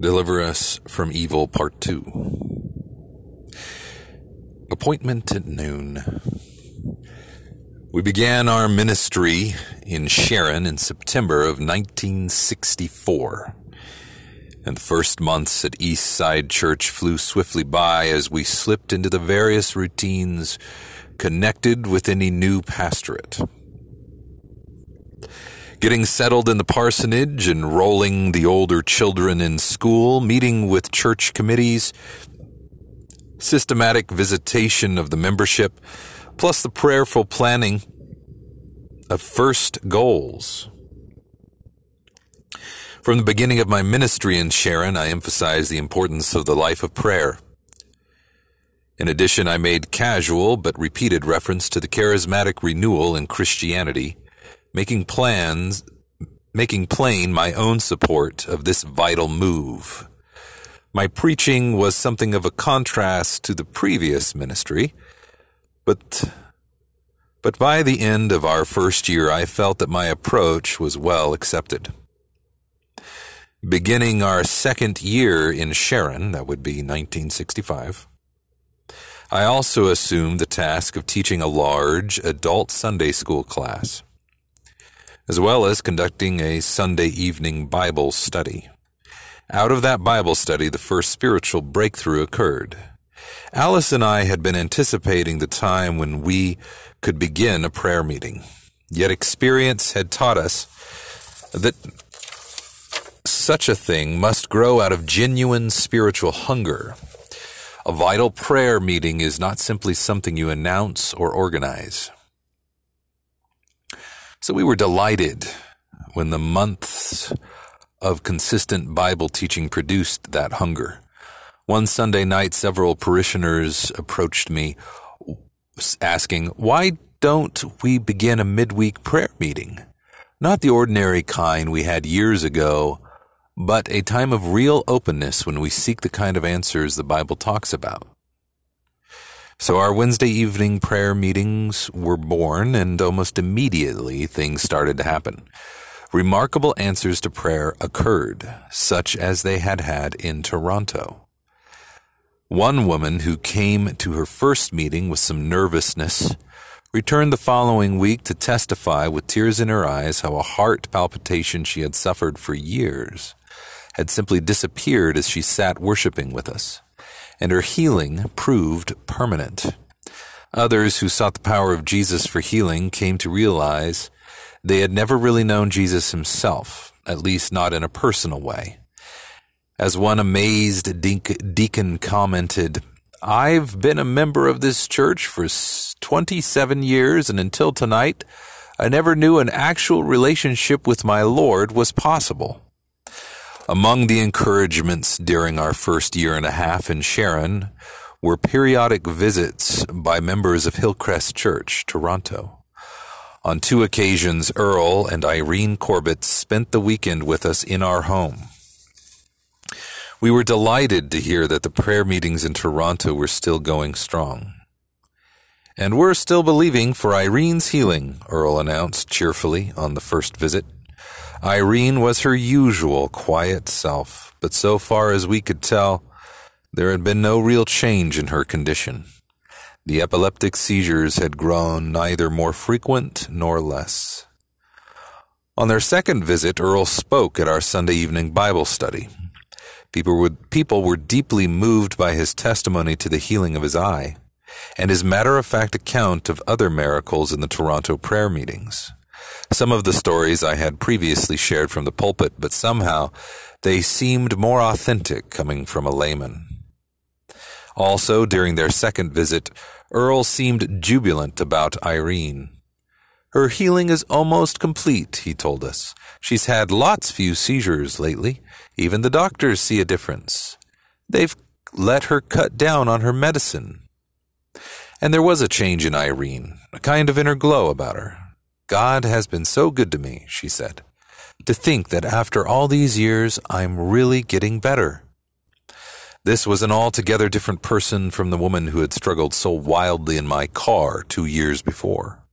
Deliver Us from Evil, Part 2. Appointment at noon. We began our ministry in Sharon in September of 1964. And the first months at East Side Church flew swiftly by as we slipped into the various routines connected with any new pastorate getting settled in the parsonage, enrolling the older children in school, meeting with church committees, systematic visitation of the membership, plus the prayerful planning of first goals. From the beginning of my ministry in Sharon, I emphasized the importance of the life of prayer. In addition, I made casual but repeated reference to the charismatic renewal in Christianity making plans, making plain my own support of this vital move. My preaching was something of a contrast to the previous ministry, but but by the end of our first year, I felt that my approach was well accepted. Beginning our second year in Sharon, that would be 1965, I also assumed the task of teaching a large adult Sunday school class as well as conducting a Sunday evening Bible study. Out of that Bible study, the first spiritual breakthrough occurred. Alice and I had been anticipating the time when we could begin a prayer meeting. Yet experience had taught us that such a thing must grow out of genuine spiritual hunger. A vital prayer meeting is not simply something you announce or organize. So we were delighted when the months of consistent Bible teaching produced that hunger. One Sunday night, several parishioners approached me asking, Why don't we begin a midweek prayer meeting? Not the ordinary kind we had years ago, but a time of real openness when we seek the kind of answers the Bible talks about. So our Wednesday evening prayer meetings were born, and almost immediately things started to happen. Remarkable answers to prayer occurred, such as they had had in Toronto. One woman who came to her first meeting with some nervousness returned the following week to testify with tears in her eyes how a heart palpitation she had suffered for years had simply disappeared as she sat worshiping with us and her healing proved permanent. Others who sought the power of Jesus for healing came to realize they had never really known Jesus himself, at least not in a personal way. As one amazed deacon commented, I've been a member of this church for 27 years, and until tonight, I never knew an actual relationship with my Lord was possible. Among the encouragements during our first year and a half in Sharon were periodic visits by members of Hillcrest Church, Toronto. On two occasions, Earl and Irene Corbett spent the weekend with us in our home. We were delighted to hear that the prayer meetings in Toronto were still going strong. And we're still believing for Irene's healing, Earl announced cheerfully on the first visit. Irene was her usual quiet self, but so far as we could tell, there had been no real change in her condition. The epileptic seizures had grown neither more frequent nor less. On their second visit, Earl spoke at our Sunday evening Bible study. People were, people were deeply moved by his testimony to the healing of his eye and his matter of fact account of other miracles in the Toronto prayer meetings. Some of the stories I had previously shared from the pulpit, but somehow they seemed more authentic coming from a layman. Also, during their second visit, Earl seemed jubilant about Irene. Her healing is almost complete, he told us. She's had lots few seizures lately. Even the doctors see a difference. They've let her cut down on her medicine. And there was a change in Irene, a kind of inner glow about her. God has been so good to me, she said. To think that after all these years, I'm really getting better. This was an altogether different person from the woman who had struggled so wildly in my car two years before.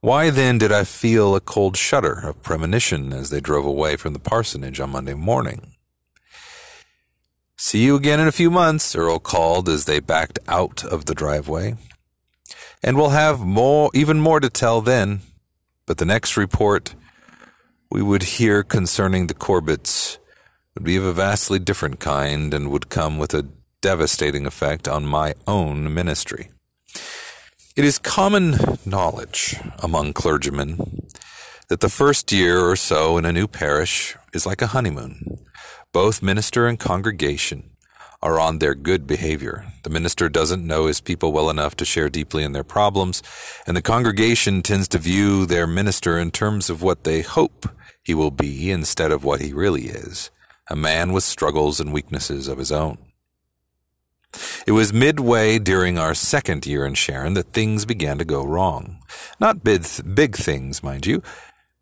Why then did I feel a cold shudder of premonition as they drove away from the parsonage on Monday morning? See you again in a few months, Earl called as they backed out of the driveway. And we'll have more, even more to tell then. But the next report we would hear concerning the Corbetts would be of a vastly different kind and would come with a devastating effect on my own ministry. It is common knowledge among clergymen that the first year or so in a new parish is like a honeymoon. Both minister and congregation are on their good behavior. The minister doesn't know his people well enough to share deeply in their problems, and the congregation tends to view their minister in terms of what they hope he will be instead of what he really is a man with struggles and weaknesses of his own. It was midway during our second year in Sharon that things began to go wrong. Not big, big things, mind you.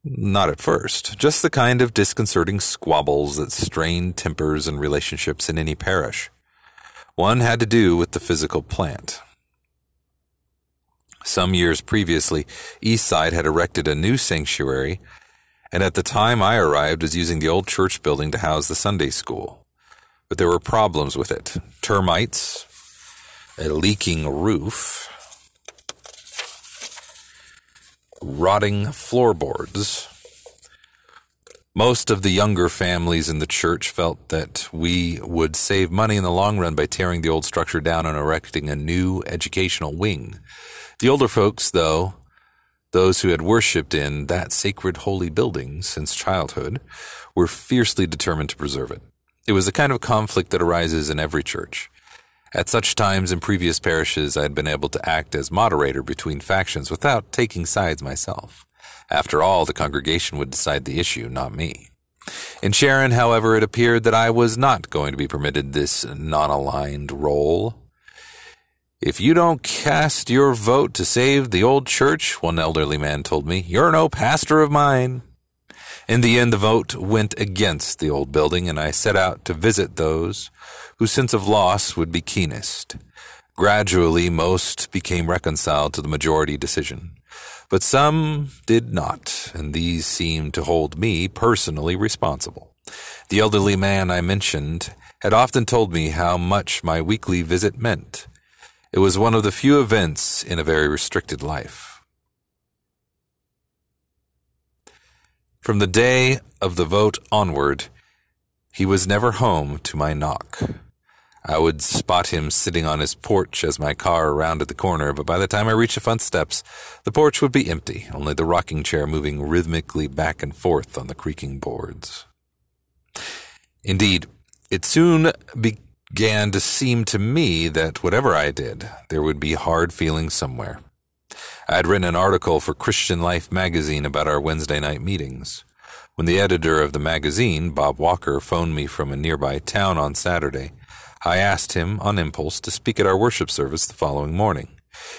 Not at first. Just the kind of disconcerting squabbles that strain tempers and relationships in any parish. One had to do with the physical plant. Some years previously, Eastside had erected a new sanctuary and at the time I arrived was using the old church building to house the Sunday school. But there were problems with it termites, a leaking roof, rotting floorboards. Most of the younger families in the church felt that we would save money in the long run by tearing the old structure down and erecting a new educational wing. The older folks, though, those who had worshipped in that sacred holy building since childhood were fiercely determined to preserve it. It was the kind of conflict that arises in every church. At such times in previous parishes, I had been able to act as moderator between factions without taking sides myself. After all, the congregation would decide the issue, not me. In Sharon, however, it appeared that I was not going to be permitted this non aligned role. If you don't cast your vote to save the old church, one elderly man told me, you're no pastor of mine. In the end, the vote went against the old building, and I set out to visit those whose sense of loss would be keenest. Gradually, most became reconciled to the majority decision, but some did not, and these seemed to hold me personally responsible. The elderly man I mentioned had often told me how much my weekly visit meant. It was one of the few events in a very restricted life. From the day of the vote onward, he was never home to my knock. I would spot him sitting on his porch as my car rounded the corner, but by the time I reached the front steps, the porch would be empty, only the rocking chair moving rhythmically back and forth on the creaking boards. Indeed, it soon began to seem to me that whatever I did, there would be hard feelings somewhere. I had written an article for Christian Life magazine about our Wednesday night meetings. When the editor of the magazine, Bob Walker, phoned me from a nearby town on Saturday, I asked him, on impulse, to speak at our worship service the following morning.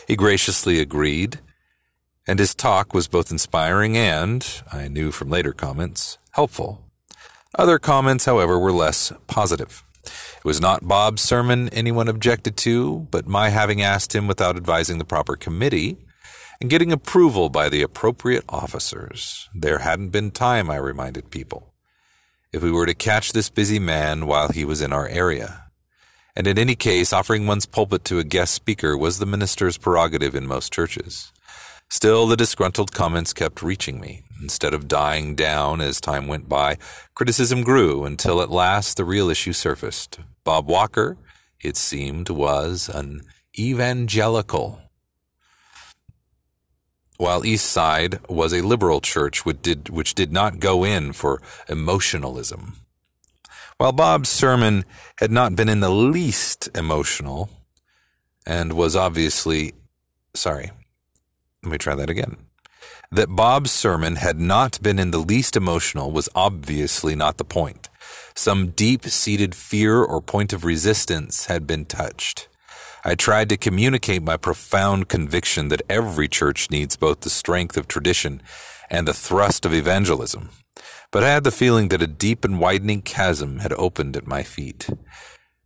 He graciously agreed, and his talk was both inspiring and, I knew from later comments, helpful. Other comments, however, were less positive. It was not Bob's sermon anyone objected to, but my having asked him without advising the proper committee and getting approval by the appropriate officers. There hadn't been time, I reminded people, if we were to catch this busy man while he was in our area. And in any case, offering one's pulpit to a guest speaker was the minister's prerogative in most churches. Still, the disgruntled comments kept reaching me. Instead of dying down as time went by, criticism grew until at last the real issue surfaced. Bob Walker, it seemed, was an evangelical. While East Side was a liberal church which did, which did not go in for emotionalism. While Bob's sermon had not been in the least emotional and was obviously, sorry, let me try that again. That Bob's sermon had not been in the least emotional was obviously not the point. Some deep seated fear or point of resistance had been touched. I tried to communicate my profound conviction that every church needs both the strength of tradition and the thrust of evangelism. But I had the feeling that a deep and widening chasm had opened at my feet.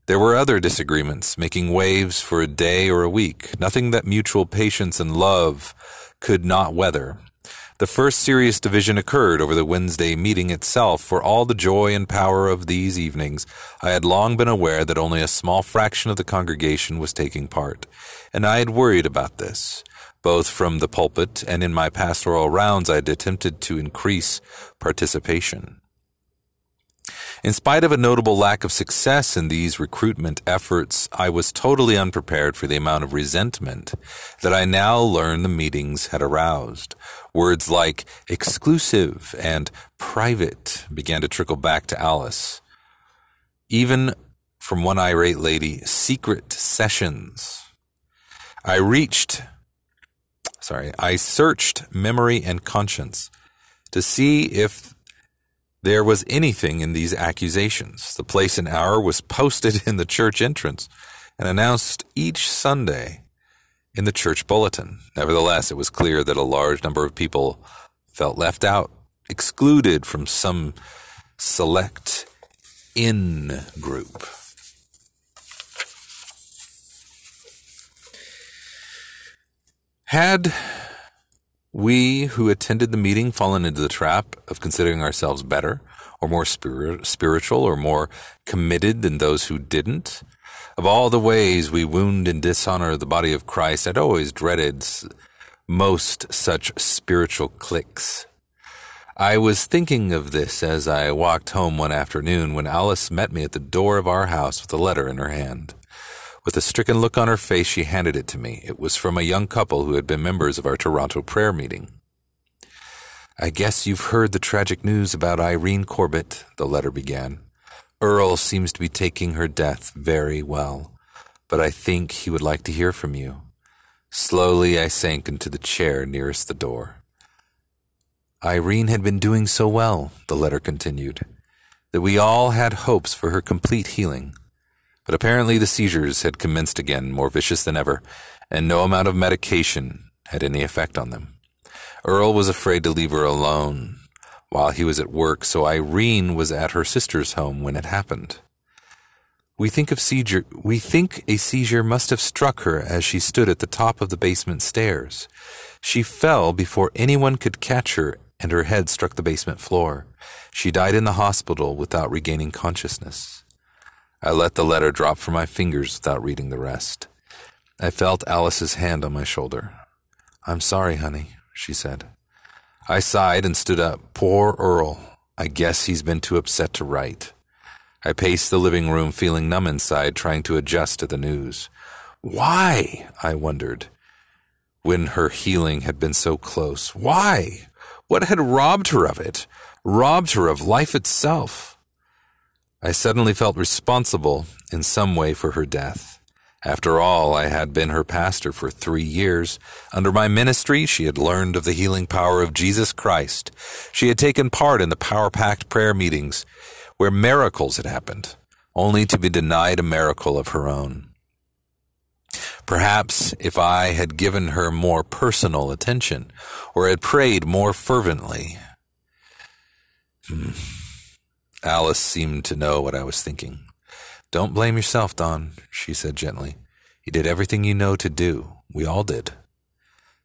There were other disagreements, making waves for a day or a week, nothing that mutual patience and love could not weather. The first serious division occurred over the Wednesday meeting itself. For all the joy and power of these evenings, I had long been aware that only a small fraction of the congregation was taking part, and I had worried about this. Both from the pulpit and in my pastoral rounds, I had attempted to increase participation. In spite of a notable lack of success in these recruitment efforts, I was totally unprepared for the amount of resentment that I now learned the meetings had aroused. Words like exclusive and private began to trickle back to Alice. Even from one irate lady, secret sessions. I reached, sorry, I searched memory and conscience to see if there was anything in these accusations. The place and hour was posted in the church entrance and announced each Sunday in the church bulletin. Nevertheless, it was clear that a large number of people felt left out, excluded from some select in group. Had we who attended the meeting fallen into the trap of considering ourselves better or more spirit, spiritual or more committed than those who didn't. Of all the ways we wound and dishonor the body of Christ, I'd always dreaded most such spiritual cliques. I was thinking of this as I walked home one afternoon when Alice met me at the door of our house with a letter in her hand. With a stricken look on her face, she handed it to me. It was from a young couple who had been members of our Toronto prayer meeting. I guess you've heard the tragic news about Irene Corbett, the letter began. Earl seems to be taking her death very well, but I think he would like to hear from you. Slowly I sank into the chair nearest the door. Irene had been doing so well, the letter continued, that we all had hopes for her complete healing. But apparently the seizures had commenced again, more vicious than ever, and no amount of medication had any effect on them. Earl was afraid to leave her alone while he was at work, so Irene was at her sister's home when it happened. We think of seizure we think a seizure must have struck her as she stood at the top of the basement stairs. She fell before anyone could catch her and her head struck the basement floor. She died in the hospital without regaining consciousness. I let the letter drop from my fingers without reading the rest. I felt Alice's hand on my shoulder. I'm sorry, honey, she said. I sighed and stood up. Poor Earl. I guess he's been too upset to write. I paced the living room, feeling numb inside, trying to adjust to the news. Why? I wondered. When her healing had been so close. Why? What had robbed her of it? Robbed her of life itself? I suddenly felt responsible in some way for her death. After all, I had been her pastor for three years. Under my ministry, she had learned of the healing power of Jesus Christ. She had taken part in the power packed prayer meetings where miracles had happened, only to be denied a miracle of her own. Perhaps if I had given her more personal attention or had prayed more fervently. Hmm. Alice seemed to know what I was thinking. Don't blame yourself, Don, she said gently. You did everything you know to do. We all did.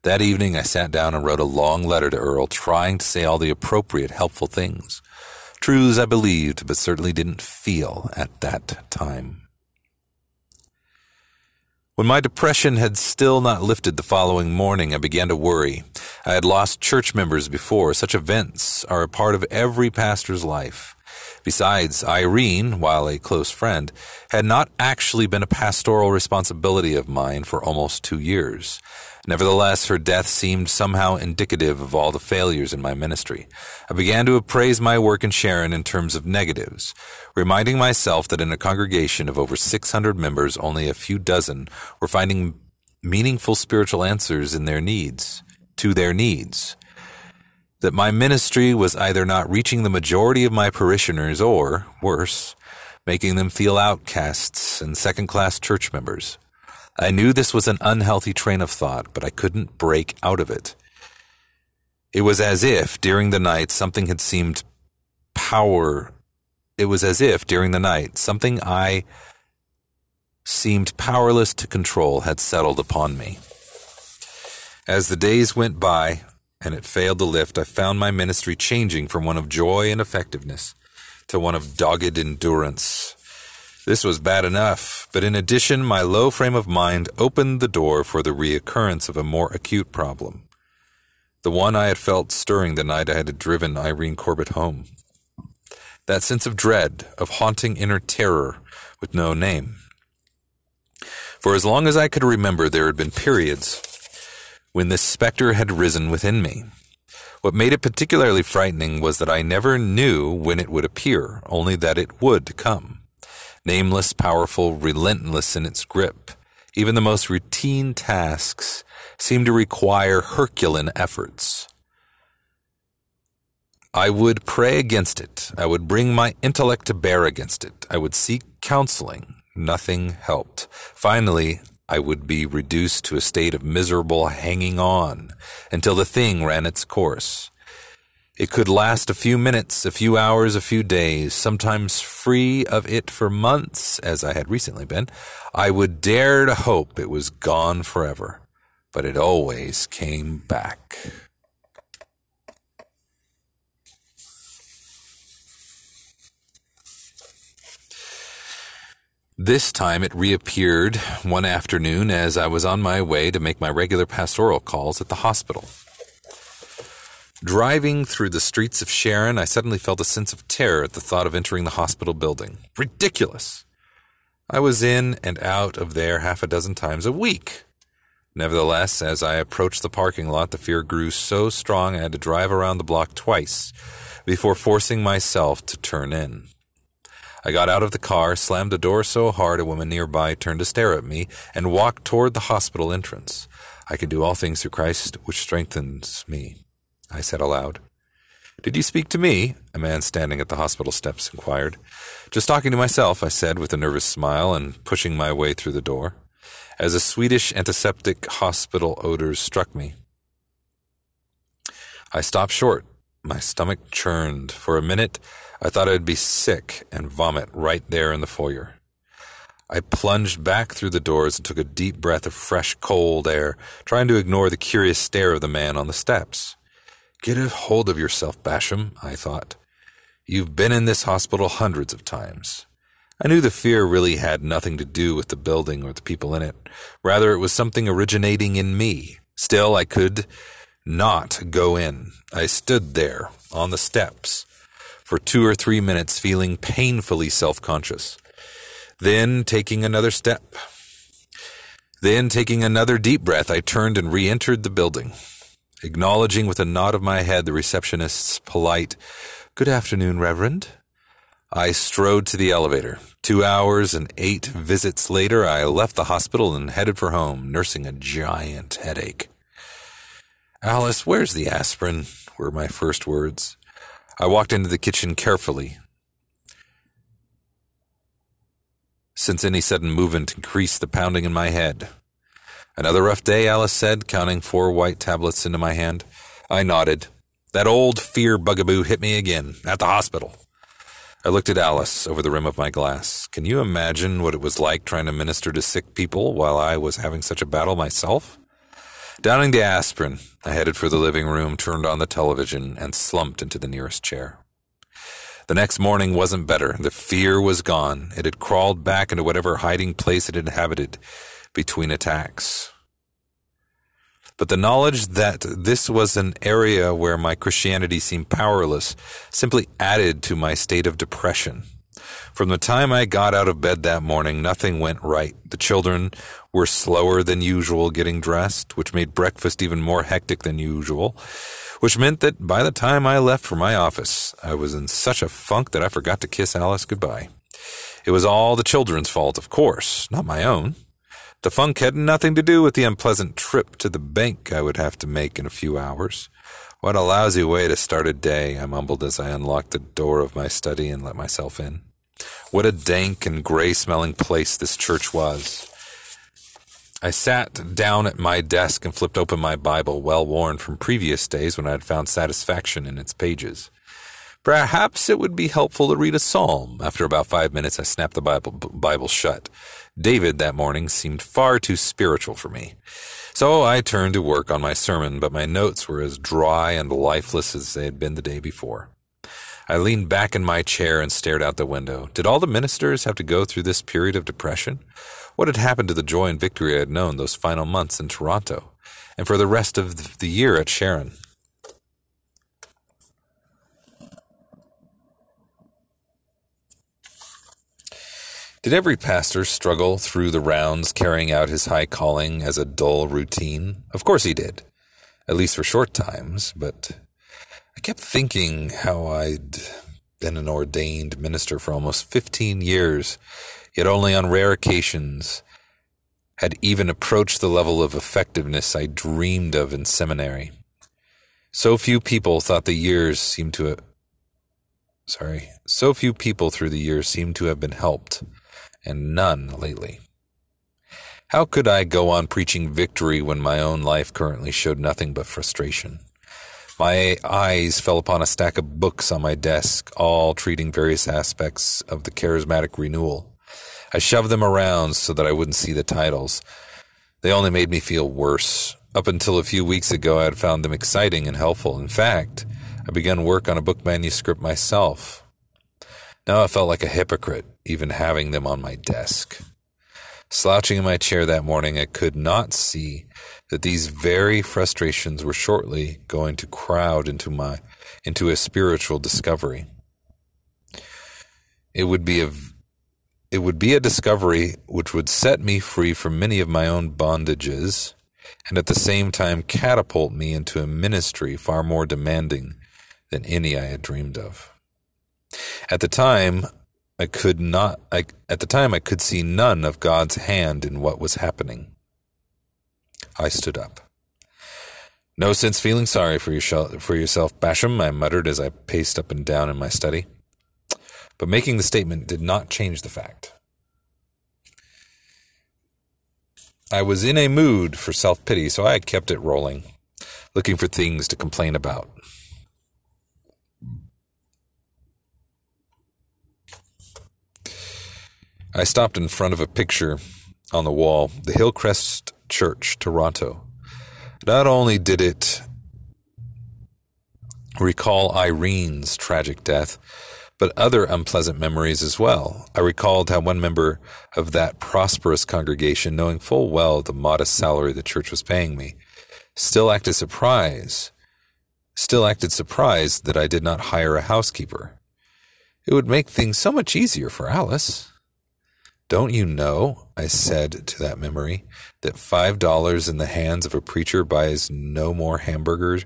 That evening, I sat down and wrote a long letter to Earl, trying to say all the appropriate, helpful things. Truths I believed, but certainly didn't feel at that time. When my depression had still not lifted the following morning, I began to worry. I had lost church members before. Such events are a part of every pastor's life. Besides, Irene, while a close friend, had not actually been a pastoral responsibility of mine for almost two years. Nevertheless, her death seemed somehow indicative of all the failures in my ministry. I began to appraise my work in Sharon in terms of negatives, reminding myself that in a congregation of over 600 members, only a few dozen were finding meaningful spiritual answers in their needs, to their needs that my ministry was either not reaching the majority of my parishioners or, worse, making them feel outcasts and second class church members. I knew this was an unhealthy train of thought, but I couldn't break out of it. It was as if during the night something had seemed power. It was as if during the night something I seemed powerless to control had settled upon me. As the days went by, and it failed to lift, I found my ministry changing from one of joy and effectiveness to one of dogged endurance. This was bad enough, but in addition, my low frame of mind opened the door for the reoccurrence of a more acute problem. The one I had felt stirring the night I had driven Irene Corbett home. That sense of dread, of haunting inner terror with no name. For as long as I could remember, there had been periods when this specter had risen within me. What made it particularly frightening was that I never knew when it would appear, only that it would come. Nameless, powerful, relentless in its grip. Even the most routine tasks seemed to require Herculean efforts. I would pray against it. I would bring my intellect to bear against it. I would seek counseling. Nothing helped. Finally, I would be reduced to a state of miserable hanging on until the thing ran its course. It could last a few minutes, a few hours, a few days, sometimes free of it for months, as I had recently been. I would dare to hope it was gone forever, but it always came back. This time it reappeared one afternoon as I was on my way to make my regular pastoral calls at the hospital. Driving through the streets of Sharon, I suddenly felt a sense of terror at the thought of entering the hospital building. Ridiculous! I was in and out of there half a dozen times a week. Nevertheless, as I approached the parking lot, the fear grew so strong I had to drive around the block twice before forcing myself to turn in. I got out of the car, slammed the door so hard a woman nearby turned to stare at me, and walked toward the hospital entrance. I can do all things through Christ, which strengthens me, I said aloud. Did you speak to me? A man standing at the hospital steps inquired. Just talking to myself, I said with a nervous smile and pushing my way through the door, as a Swedish antiseptic hospital odors struck me. I stopped short. My stomach churned. For a minute, I thought I'd be sick and vomit right there in the foyer. I plunged back through the doors and took a deep breath of fresh, cold air, trying to ignore the curious stare of the man on the steps. Get a hold of yourself, Basham, I thought. You've been in this hospital hundreds of times. I knew the fear really had nothing to do with the building or the people in it. Rather, it was something originating in me. Still, I could not go in. I stood there on the steps, for two or three minutes feeling painfully self conscious. Then taking another step. Then taking another deep breath, I turned and re entered the building, acknowledging with a nod of my head the receptionist's polite, Good afternoon, Reverend. I strode to the elevator. Two hours and eight visits later, I left the hospital and headed for home, nursing a giant headache. Alice, where's the aspirin? were my first words. I walked into the kitchen carefully, since any sudden movement increased the pounding in my head. Another rough day, Alice said, counting four white tablets into my hand. I nodded. That old fear bugaboo hit me again, at the hospital. I looked at Alice over the rim of my glass. Can you imagine what it was like trying to minister to sick people while I was having such a battle myself? Downing the aspirin, I headed for the living room, turned on the television, and slumped into the nearest chair. The next morning wasn't better. The fear was gone. It had crawled back into whatever hiding place it inhabited between attacks. But the knowledge that this was an area where my Christianity seemed powerless simply added to my state of depression. From the time I got out of bed that morning, nothing went right. The children were slower than usual getting dressed, which made breakfast even more hectic than usual, which meant that by the time I left for my office, I was in such a funk that I forgot to kiss Alice goodbye. It was all the children's fault, of course, not my own. The funk had nothing to do with the unpleasant trip to the bank I would have to make in a few hours. What a lousy way to start a day, I mumbled as I unlocked the door of my study and let myself in. What a dank and gray smelling place this church was. I sat down at my desk and flipped open my Bible, well worn from previous days when I had found satisfaction in its pages. Perhaps it would be helpful to read a psalm. After about five minutes, I snapped the Bible, Bible shut. David that morning seemed far too spiritual for me. So I turned to work on my sermon, but my notes were as dry and lifeless as they had been the day before. I leaned back in my chair and stared out the window. Did all the ministers have to go through this period of depression? What had happened to the joy and victory I had known those final months in Toronto, and for the rest of the year at Sharon? Did every pastor struggle through the rounds carrying out his high calling as a dull routine? Of course he did, at least for short times, but I kept thinking how I'd been an ordained minister for almost 15 years, yet only on rare occasions had even approached the level of effectiveness I dreamed of in seminary. So few people thought the years seemed to have, sorry, so few people through the years seemed to have been helped and none lately. How could I go on preaching victory when my own life currently showed nothing but frustration? My eyes fell upon a stack of books on my desk, all treating various aspects of the charismatic renewal. I shoved them around so that I wouldn't see the titles. They only made me feel worse. Up until a few weeks ago, I had found them exciting and helpful. In fact, I began work on a book manuscript myself. Now I felt like a hypocrite, even having them on my desk. Slouching in my chair that morning, I could not see that these very frustrations were shortly going to crowd into my into a spiritual discovery. It would be a it would be a discovery which would set me free from many of my own bondages and at the same time catapult me into a ministry far more demanding than any I had dreamed of. At the time, I could not, I, at the time, I could see none of God's hand in what was happening. I stood up. No sense feeling sorry for, yourself, for yourself, Basham, I muttered as I paced up and down in my study. But making the statement did not change the fact. I was in a mood for self pity, so I kept it rolling, looking for things to complain about. I stopped in front of a picture on the wall, the Hillcrest Church, Toronto. Not only did it recall Irene's tragic death, but other unpleasant memories as well. I recalled how one member of that prosperous congregation, knowing full well the modest salary the church was paying me, still acted surprised, still acted surprised that I did not hire a housekeeper. It would make things so much easier for Alice. Don't you know, I said to that memory, that five dollars in the hands of a preacher buys no more hamburgers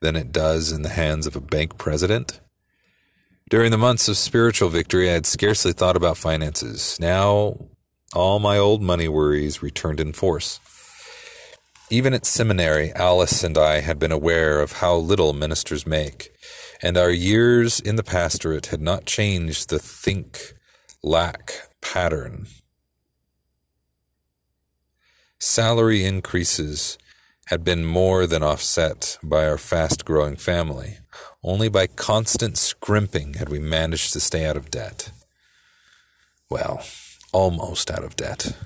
than it does in the hands of a bank president? During the months of spiritual victory, I had scarcely thought about finances. Now, all my old money worries returned in force. Even at seminary, Alice and I had been aware of how little ministers make, and our years in the pastorate had not changed the think lack pattern. Salary increases had been more than offset by our fast growing family. Only by constant scrimping had we managed to stay out of debt. Well, almost out of debt.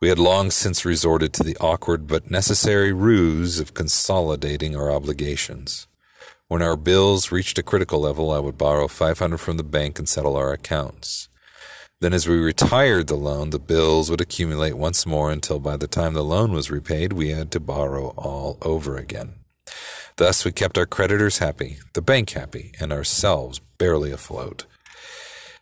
We had long since resorted to the awkward but necessary ruse of consolidating our obligations. When our bills reached a critical level, I would borrow 500 from the bank and settle our accounts. Then, as we retired the loan, the bills would accumulate once more until by the time the loan was repaid, we had to borrow all over again. Thus, we kept our creditors happy, the bank happy, and ourselves barely afloat.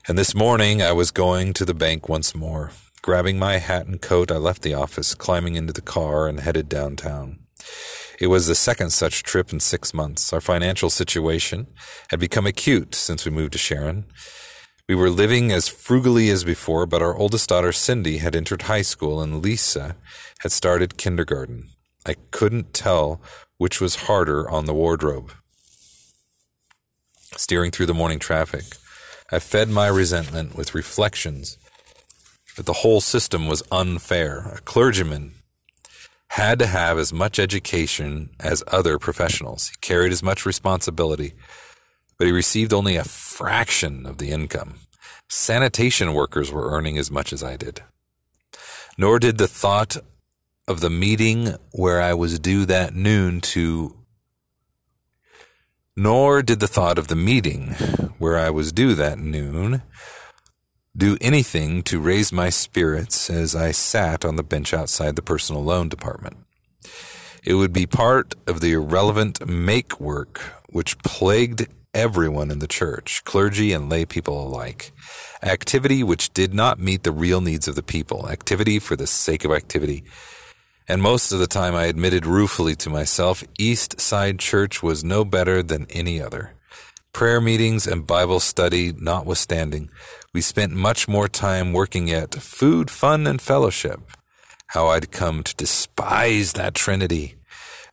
And this morning, I was going to the bank once more. Grabbing my hat and coat, I left the office, climbing into the car, and headed downtown. It was the second such trip in six months. Our financial situation had become acute since we moved to Sharon. We were living as frugally as before, but our oldest daughter, Cindy, had entered high school and Lisa had started kindergarten. I couldn't tell which was harder on the wardrobe. Steering through the morning traffic, I fed my resentment with reflections that the whole system was unfair. A clergyman had to have as much education as other professionals. He carried as much responsibility but he received only a fraction of the income. Sanitation workers were earning as much as I did. Nor did the thought of the meeting where I was due that noon to nor did the thought of the meeting where I was due that noon do anything to raise my spirits as I sat on the bench outside the personal loan department. It would be part of the irrelevant make work which plagued everyone in the church, clergy and lay people alike. Activity which did not meet the real needs of the people, activity for the sake of activity. And most of the time I admitted ruefully to myself, East Side Church was no better than any other. Prayer meetings and Bible study notwithstanding, we spent much more time working at food, fun, and fellowship. How I'd come to despise that Trinity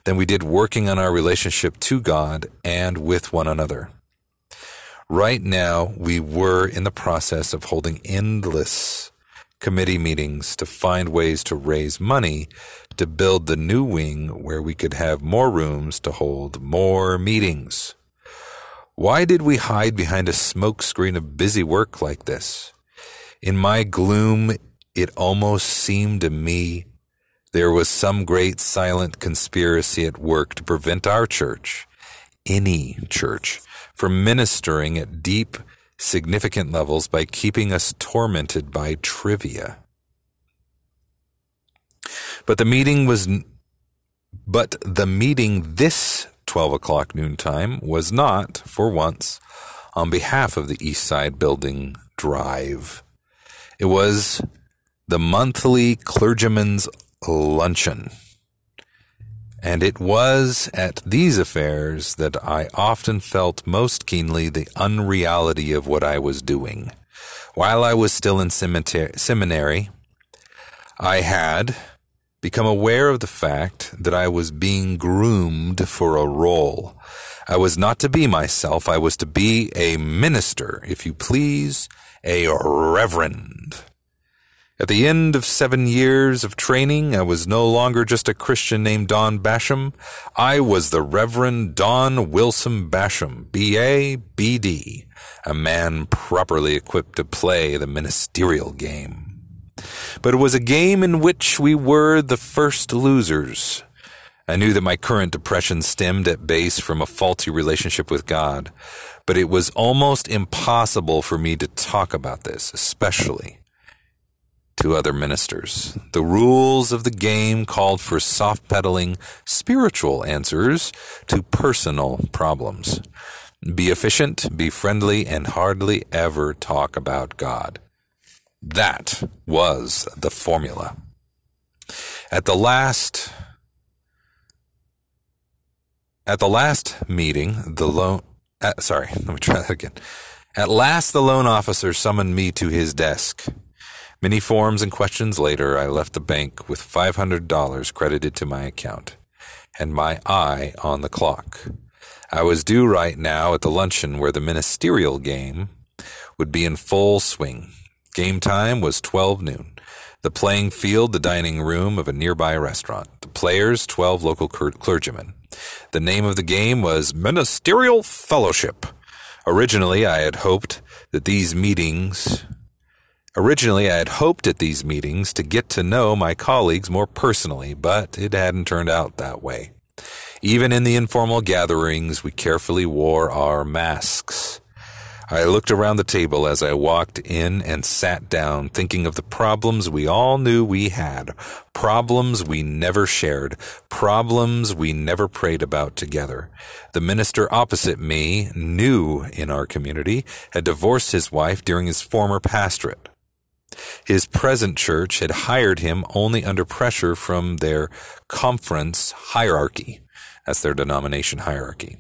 than we did working on our relationship to God and with one another. Right now, we were in the process of holding endless committee meetings to find ways to raise money to build the new wing where we could have more rooms to hold more meetings. Why did we hide behind a smokescreen of busy work like this? In my gloom, it almost seemed to me there was some great silent conspiracy at work to prevent our church, any church, from ministering at deep, significant levels by keeping us tormented by trivia. But the meeting was, but the meeting this 12 o'clock noontime was not, for once, on behalf of the East Side Building Drive. It was the monthly clergyman's luncheon. And it was at these affairs that I often felt most keenly the unreality of what I was doing. While I was still in seminary, I had, become aware of the fact that I was being groomed for a role. I was not to be myself. I was to be a minister, if you please, a reverend. At the end of seven years of training, I was no longer just a Christian named Don Basham. I was the Reverend Don Wilson Basham, B.A., B.D., a man properly equipped to play the ministerial game. But it was a game in which we were the first losers. I knew that my current depression stemmed at base from a faulty relationship with God, but it was almost impossible for me to talk about this, especially to other ministers. The rules of the game called for soft pedaling spiritual answers to personal problems. Be efficient, be friendly, and hardly ever talk about God. That was the formula. At the last at the last meeting, the loan uh, sorry, let me try that again. At last the loan officer summoned me to his desk. Many forms and questions later, I left the bank with $500 credited to my account and my eye on the clock. I was due right now at the luncheon where the ministerial game would be in full swing. Game time was 12 noon. The playing field, the dining room of a nearby restaurant. The players, 12 local clergymen. The name of the game was Ministerial Fellowship. Originally, I had hoped that these meetings Originally, I had hoped at these meetings to get to know my colleagues more personally, but it hadn't turned out that way. Even in the informal gatherings, we carefully wore our masks. I looked around the table as I walked in and sat down, thinking of the problems we all knew we had, problems we never shared, problems we never prayed about together. The minister opposite me, new in our community, had divorced his wife during his former pastorate. His present church had hired him only under pressure from their conference hierarchy. That's their denomination hierarchy.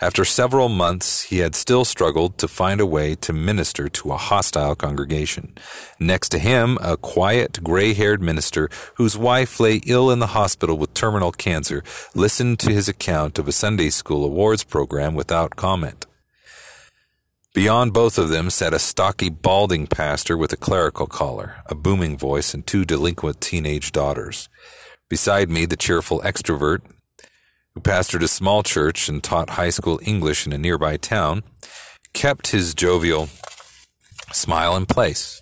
After several months, he had still struggled to find a way to minister to a hostile congregation. Next to him, a quiet, gray-haired minister whose wife lay ill in the hospital with terminal cancer listened to his account of a Sunday school awards program without comment. Beyond both of them sat a stocky, balding pastor with a clerical collar, a booming voice, and two delinquent teenage daughters. Beside me, the cheerful extrovert, who pastored a small church and taught high school English in a nearby town, kept his jovial smile in place.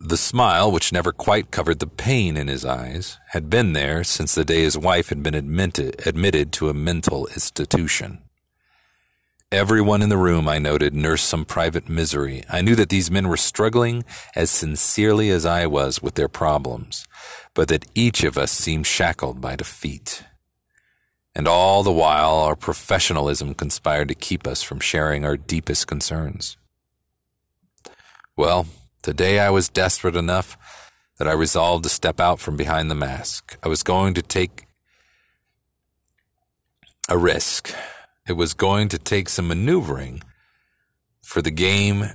The smile, which never quite covered the pain in his eyes, had been there since the day his wife had been admitted, admitted to a mental institution. Everyone in the room, I noted, nursed some private misery. I knew that these men were struggling as sincerely as I was with their problems, but that each of us seemed shackled by defeat. And all the while, our professionalism conspired to keep us from sharing our deepest concerns. Well, today I was desperate enough that I resolved to step out from behind the mask. I was going to take a risk. It was going to take some maneuvering, for the game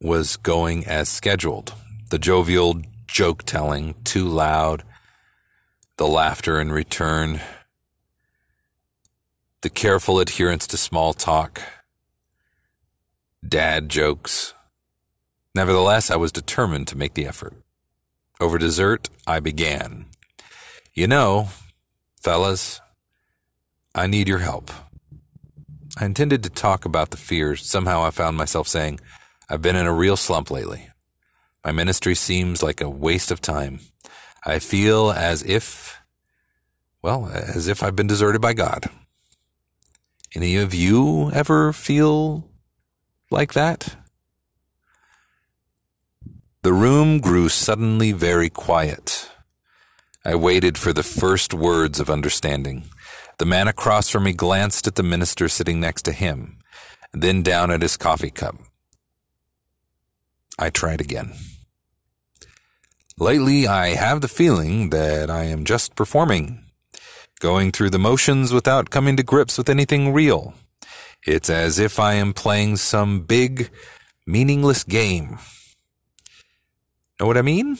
was going as scheduled. The jovial joke telling too loud, the laughter in return, the careful adherence to small talk, dad jokes. Nevertheless, I was determined to make the effort. Over dessert, I began. You know, fellas, I need your help. I intended to talk about the fears. Somehow I found myself saying, I've been in a real slump lately. My ministry seems like a waste of time. I feel as if, well, as if I've been deserted by God. Any of you ever feel like that? The room grew suddenly very quiet. I waited for the first words of understanding. The man across from me glanced at the minister sitting next to him, then down at his coffee cup. I tried again. Lately, I have the feeling that I am just performing, going through the motions without coming to grips with anything real. It's as if I am playing some big, meaningless game. Know what I mean?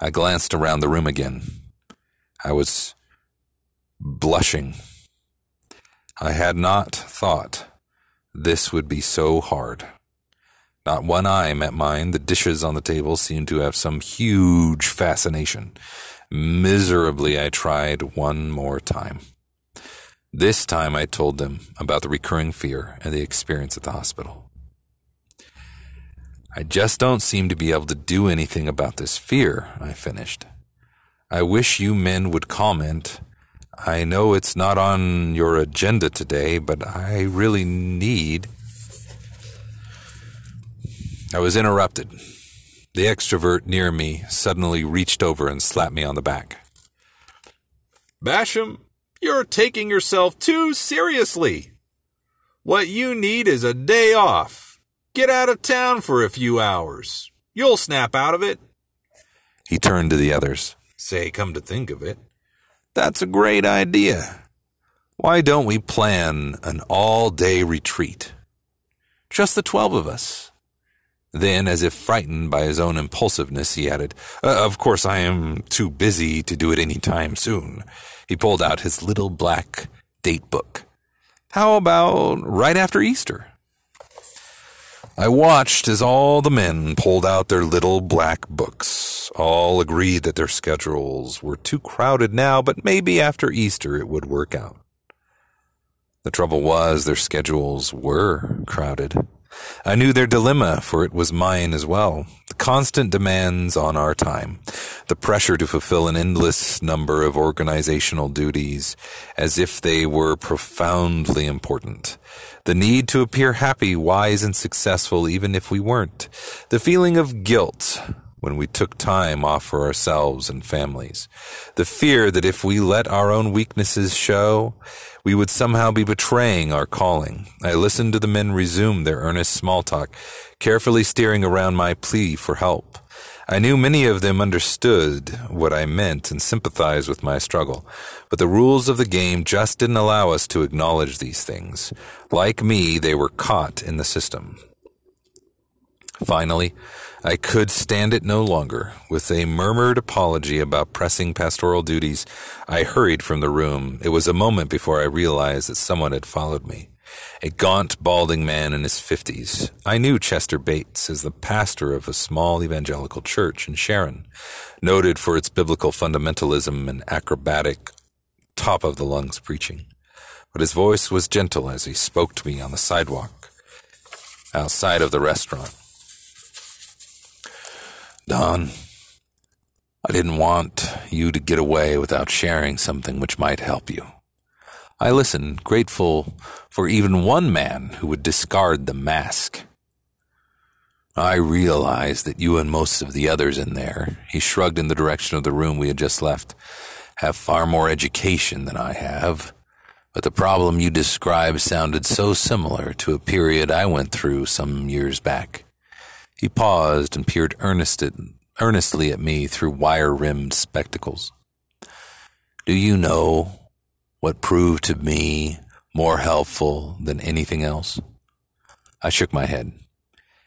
I glanced around the room again. I was blushing. I had not thought this would be so hard. Not one eye met mine. The dishes on the table seemed to have some huge fascination. Miserably, I tried one more time. This time I told them about the recurring fear and the experience at the hospital. I just don't seem to be able to do anything about this fear, I finished. I wish you men would comment. I know it's not on your agenda today, but I really need. I was interrupted. The extrovert near me suddenly reached over and slapped me on the back. Basham, you're taking yourself too seriously. What you need is a day off. Get out of town for a few hours. You'll snap out of it. He turned to the others. Say, come to think of it, that's a great idea. Why don't we plan an all day retreat? Just the 12 of us. Then, as if frightened by his own impulsiveness, he added, uh, Of course, I am too busy to do it any time soon. He pulled out his little black date book. How about right after Easter? I watched as all the men pulled out their little black books. All agreed that their schedules were too crowded now, but maybe after Easter it would work out. The trouble was their schedules were crowded. I knew their dilemma, for it was mine as well. Constant demands on our time, the pressure to fulfill an endless number of organizational duties as if they were profoundly important, the need to appear happy, wise, and successful even if we weren't, the feeling of guilt when we took time off for ourselves and families. The fear that if we let our own weaknesses show, we would somehow be betraying our calling. I listened to the men resume their earnest small talk, carefully steering around my plea for help. I knew many of them understood what I meant and sympathized with my struggle, but the rules of the game just didn't allow us to acknowledge these things. Like me, they were caught in the system. Finally, I could stand it no longer. With a murmured apology about pressing pastoral duties, I hurried from the room. It was a moment before I realized that someone had followed me. A gaunt, balding man in his fifties. I knew Chester Bates as the pastor of a small evangelical church in Sharon, noted for its biblical fundamentalism and acrobatic, top of the lungs preaching. But his voice was gentle as he spoke to me on the sidewalk outside of the restaurant. Don, I didn't want you to get away without sharing something which might help you. I listened, grateful for even one man who would discard the mask. I realize that you and most of the others in there, he shrugged in the direction of the room we had just left, have far more education than I have. But the problem you describe sounded so similar to a period I went through some years back. He paused and peered earnestly at me through wire rimmed spectacles. Do you know what proved to me more helpful than anything else? I shook my head.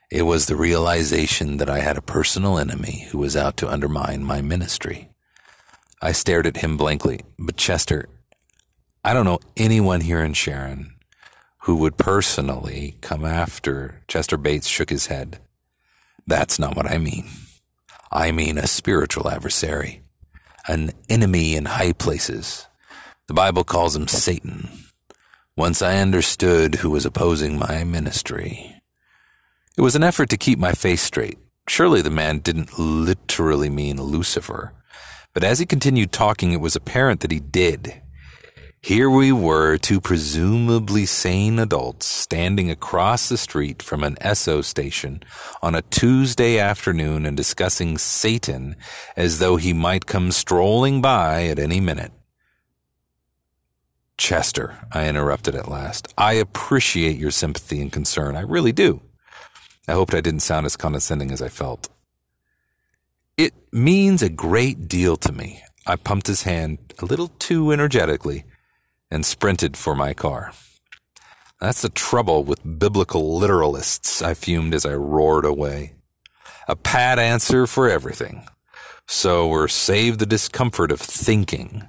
It was the realization that I had a personal enemy who was out to undermine my ministry. I stared at him blankly. But Chester, I don't know anyone here in Sharon who would personally come after. Chester Bates shook his head. That's not what I mean. I mean a spiritual adversary, an enemy in high places. The Bible calls him Satan. Once I understood who was opposing my ministry, it was an effort to keep my face straight. Surely the man didn't literally mean Lucifer. But as he continued talking, it was apparent that he did. Here we were, two presumably sane adults standing across the street from an Esso station on a Tuesday afternoon and discussing Satan as though he might come strolling by at any minute. Chester, I interrupted at last, I appreciate your sympathy and concern. I really do. I hoped I didn't sound as condescending as I felt. It means a great deal to me. I pumped his hand a little too energetically and sprinted for my car. That's the trouble with biblical literalists, I fumed as I roared away. A pat answer for everything. So we're saved the discomfort of thinking.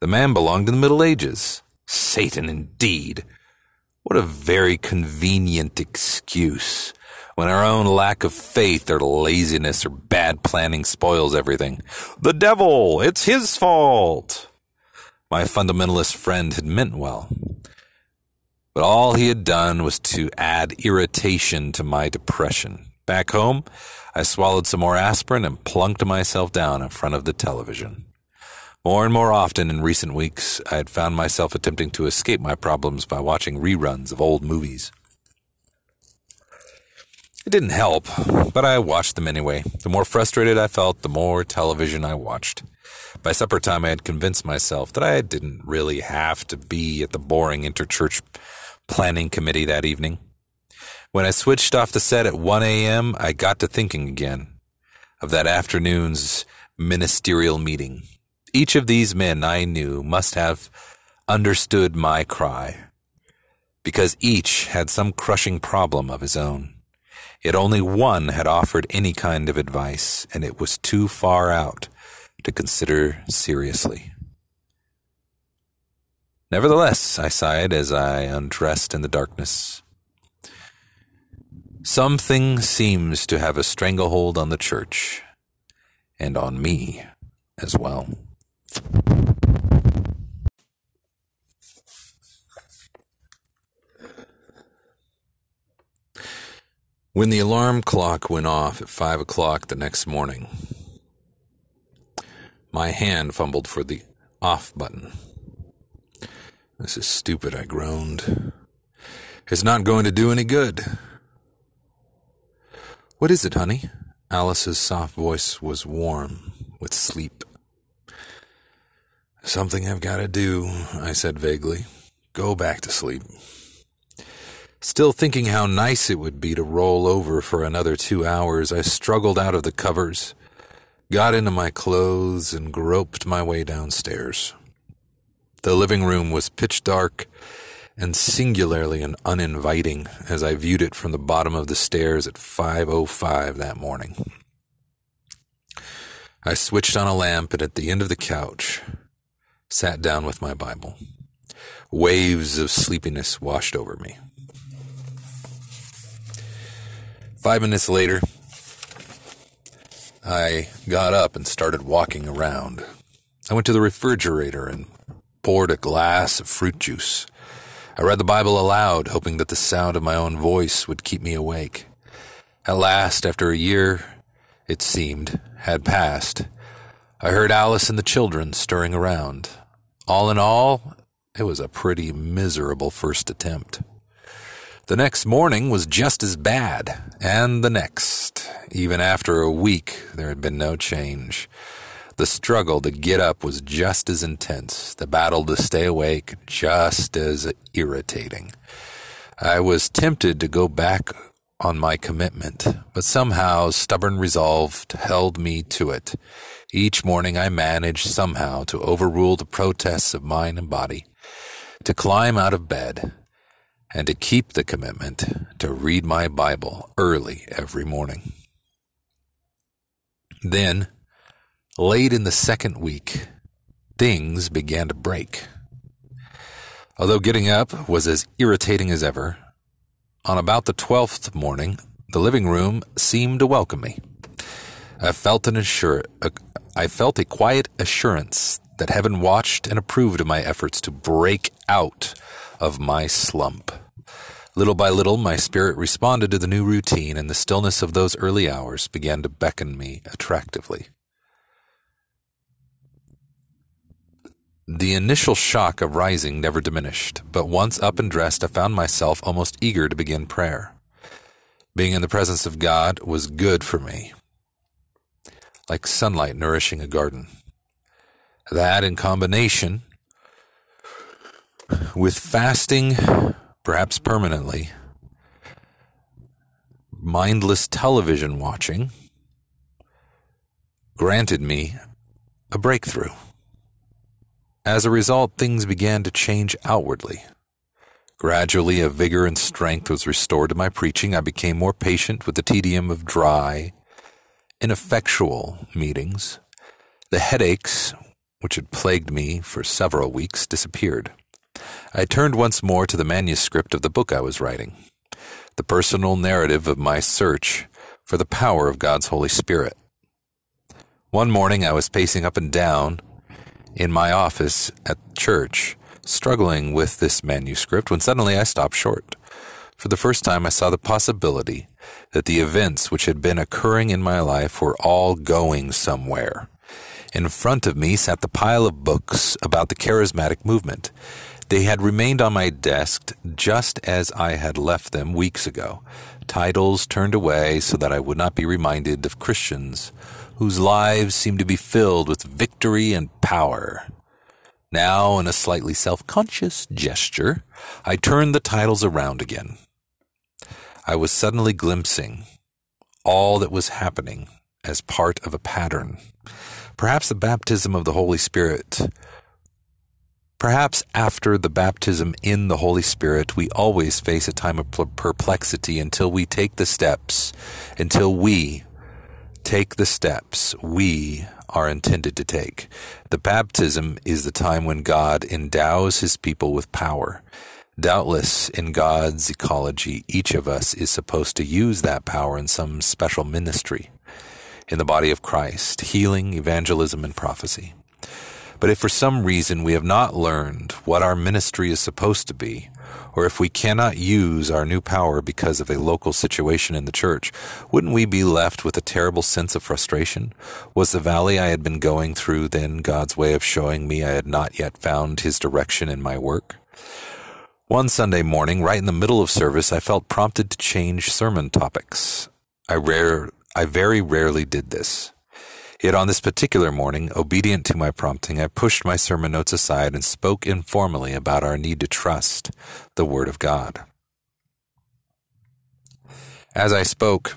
The man belonged in the Middle Ages. Satan indeed. What a very convenient excuse when our own lack of faith or laziness or bad planning spoils everything. The devil! It's his fault! My fundamentalist friend had meant well. But all he had done was to add irritation to my depression. Back home, I swallowed some more aspirin and plunked myself down in front of the television. More and more often in recent weeks, I had found myself attempting to escape my problems by watching reruns of old movies. It didn't help, but I watched them anyway. The more frustrated I felt, the more television I watched. By supper time, I had convinced myself that I didn't really have to be at the boring interchurch planning committee that evening. When I switched off the set at 1 a.m., I got to thinking again of that afternoon's ministerial meeting. Each of these men I knew must have understood my cry, because each had some crushing problem of his own. Yet only one had offered any kind of advice, and it was too far out to consider seriously. Nevertheless, I sighed as I undressed in the darkness. Something seems to have a stranglehold on the church, and on me as well. When the alarm clock went off at five o'clock the next morning, my hand fumbled for the off button. This is stupid, I groaned. It's not going to do any good. What is it, honey? Alice's soft voice was warm with sleep. Something I've got to do, I said vaguely. Go back to sleep. Still thinking how nice it would be to roll over for another two hours, I struggled out of the covers, got into my clothes, and groped my way downstairs. The living room was pitch dark and singularly and uninviting as I viewed it from the bottom of the stairs at 5.05 that morning. I switched on a lamp and at the end of the couch sat down with my Bible. Waves of sleepiness washed over me. Five minutes later, I got up and started walking around. I went to the refrigerator and poured a glass of fruit juice. I read the Bible aloud, hoping that the sound of my own voice would keep me awake. At last, after a year, it seemed, had passed. I heard Alice and the children stirring around. All in all, it was a pretty miserable first attempt. The next morning was just as bad, and the next. Even after a week, there had been no change. The struggle to get up was just as intense, the battle to stay awake just as irritating. I was tempted to go back on my commitment, but somehow stubborn resolve held me to it. Each morning I managed somehow to overrule the protests of mind and body, to climb out of bed, and to keep the commitment to read my Bible early every morning. Then, late in the second week, things began to break. Although getting up was as irritating as ever, on about the twelfth morning, the living room seemed to welcome me. I felt an assur- I felt a quiet assurance that heaven watched and approved of my efforts to break out of my slump. Little by little, my spirit responded to the new routine, and the stillness of those early hours began to beckon me attractively. The initial shock of rising never diminished, but once up and dressed, I found myself almost eager to begin prayer. Being in the presence of God was good for me, like sunlight nourishing a garden. That, in combination with fasting, perhaps permanently, mindless television watching, granted me a breakthrough. As a result, things began to change outwardly. Gradually, a vigor and strength was restored to my preaching. I became more patient with the tedium of dry, ineffectual meetings. The headaches, which had plagued me for several weeks, disappeared. I turned once more to the manuscript of the book I was writing, the personal narrative of my search for the power of God's Holy Spirit. One morning I was pacing up and down in my office at church, struggling with this manuscript, when suddenly I stopped short. For the first time, I saw the possibility that the events which had been occurring in my life were all going somewhere. In front of me sat the pile of books about the charismatic movement. They had remained on my desk just as I had left them weeks ago, titles turned away so that I would not be reminded of Christians whose lives seemed to be filled with victory and power. Now, in a slightly self conscious gesture, I turned the titles around again. I was suddenly glimpsing all that was happening as part of a pattern. Perhaps the baptism of the Holy Spirit. Perhaps after the baptism in the Holy Spirit, we always face a time of perplexity until we take the steps, until we take the steps we are intended to take. The baptism is the time when God endows his people with power. Doubtless, in God's ecology, each of us is supposed to use that power in some special ministry in the body of Christ, healing, evangelism, and prophecy. But if for some reason we have not learned what our ministry is supposed to be, or if we cannot use our new power because of a local situation in the church, wouldn't we be left with a terrible sense of frustration? Was the valley I had been going through then God's way of showing me I had not yet found His direction in my work? One Sunday morning, right in the middle of service, I felt prompted to change sermon topics. I rare, I very rarely did this. Yet on this particular morning, obedient to my prompting, I pushed my sermon notes aside and spoke informally about our need to trust the Word of God. As I spoke,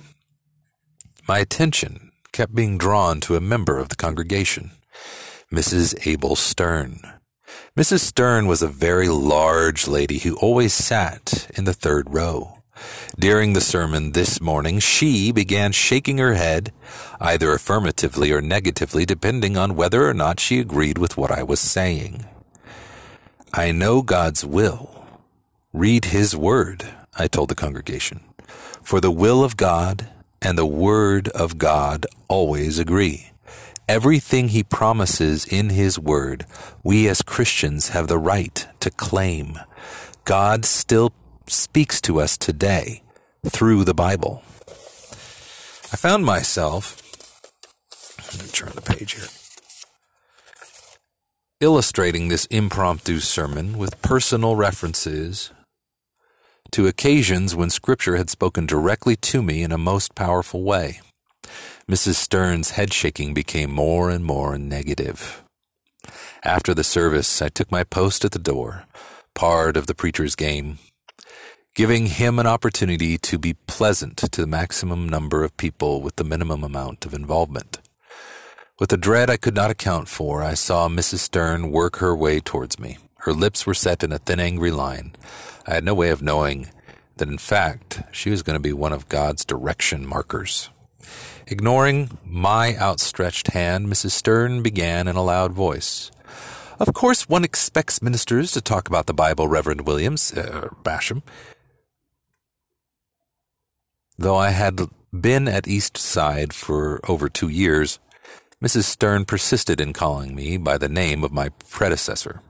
my attention kept being drawn to a member of the congregation, Mrs. Abel Stern. Mrs. Stern was a very large lady who always sat in the third row. During the sermon this morning, she began shaking her head, either affirmatively or negatively, depending on whether or not she agreed with what I was saying. I know God's will. Read His Word, I told the congregation. For the will of God and the Word of God always agree. Everything He promises in His Word, we as Christians have the right to claim. God still speaks to us today through the Bible. I found myself Let me turn the page here. Illustrating this impromptu sermon with personal references to occasions when Scripture had spoken directly to me in a most powerful way. Mrs. Stern's head shaking became more and more negative. After the service, I took my post at the door, part of the preacher's game, giving him an opportunity to be pleasant to the maximum number of people with the minimum amount of involvement. With a dread I could not account for, I saw Mrs. Stern work her way towards me. Her lips were set in a thin, angry line. I had no way of knowing that, in fact, she was going to be one of God's direction markers. Ignoring my outstretched hand, Mrs. Stern began in a loud voice. Of course, one expects ministers to talk about the Bible, Reverend Williams, uh, Basham. Though I had been at East Side for over two years, Mrs. Stern persisted in calling me by the name of my predecessor.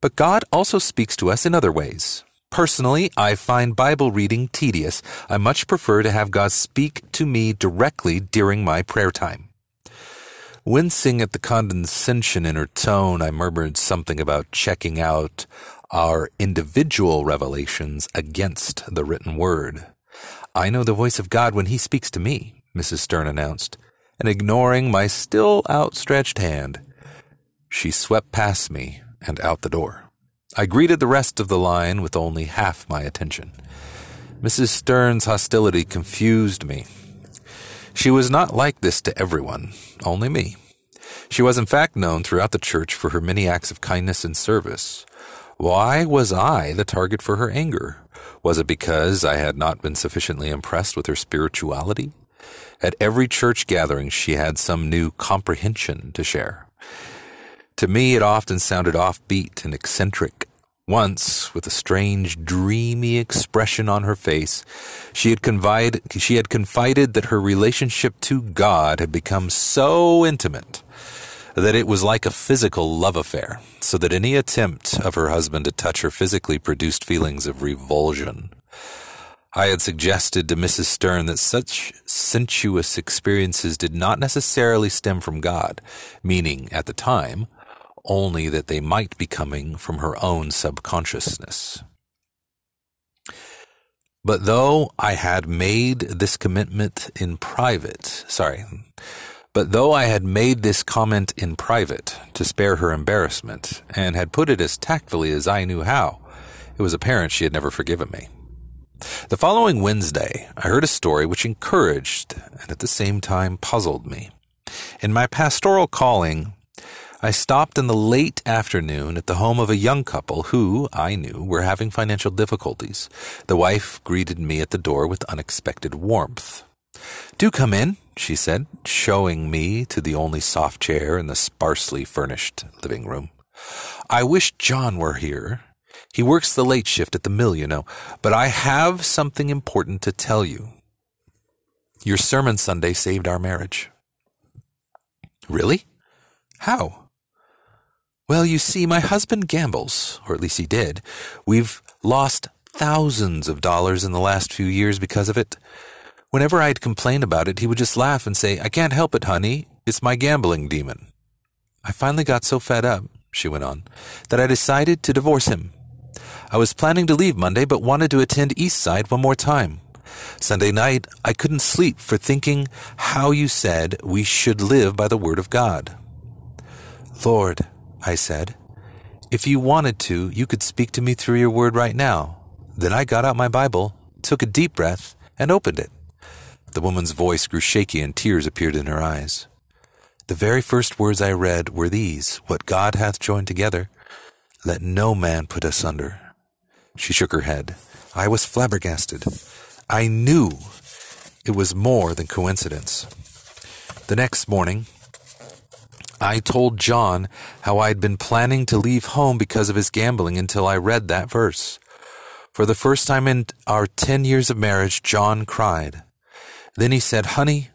But God also speaks to us in other ways. Personally, I find Bible reading tedious. I much prefer to have God speak to me directly during my prayer time. Wincing at the condescension in her tone, I murmured something about checking out our individual revelations against the written word. I know the voice of God when He speaks to me, Mrs. Stern announced, and ignoring my still outstretched hand, she swept past me and out the door. I greeted the rest of the line with only half my attention. Mrs. Stern's hostility confused me. She was not like this to everyone, only me. She was in fact known throughout the church for her many acts of kindness and service. Why was I the target for her anger? Was it because I had not been sufficiently impressed with her spirituality? At every church gathering, she had some new comprehension to share. To me, it often sounded offbeat and eccentric. Once, with a strange, dreamy expression on her face, she had, confide, she had confided that her relationship to God had become so intimate that it was like a physical love affair, so that any attempt of her husband to touch her physically produced feelings of revulsion. I had suggested to Mrs. Stern that such sensuous experiences did not necessarily stem from God, meaning, at the time, only that they might be coming from her own subconsciousness. But though I had made this commitment in private, sorry, but though I had made this comment in private to spare her embarrassment, and had put it as tactfully as I knew how, it was apparent she had never forgiven me. The following Wednesday, I heard a story which encouraged and at the same time puzzled me. In my pastoral calling, I stopped in the late afternoon at the home of a young couple who, I knew, were having financial difficulties. The wife greeted me at the door with unexpected warmth. Do come in, she said, showing me to the only soft chair in the sparsely furnished living room. I wish John were here. He works the late shift at the mill, you know, but I have something important to tell you. Your sermon Sunday saved our marriage. Really? How? Well, you see, my husband gambles, or at least he did. We've lost thousands of dollars in the last few years because of it. Whenever I'd complain about it, he would just laugh and say, I can't help it, honey. It's my gambling demon. I finally got so fed up, she went on, that I decided to divorce him. I was planning to leave Monday, but wanted to attend Eastside one more time. Sunday night, I couldn't sleep for thinking how you said we should live by the Word of God. Lord, I said, if you wanted to, you could speak to me through your Word right now. Then I got out my Bible, took a deep breath, and opened it. The woman's voice grew shaky and tears appeared in her eyes. The very first words I read were these What God hath joined together, let no man put asunder. She shook her head. I was flabbergasted. I knew it was more than coincidence. The next morning, I told John how I'd been planning to leave home because of his gambling until I read that verse. For the first time in our 10 years of marriage, John cried. Then he said, Honey,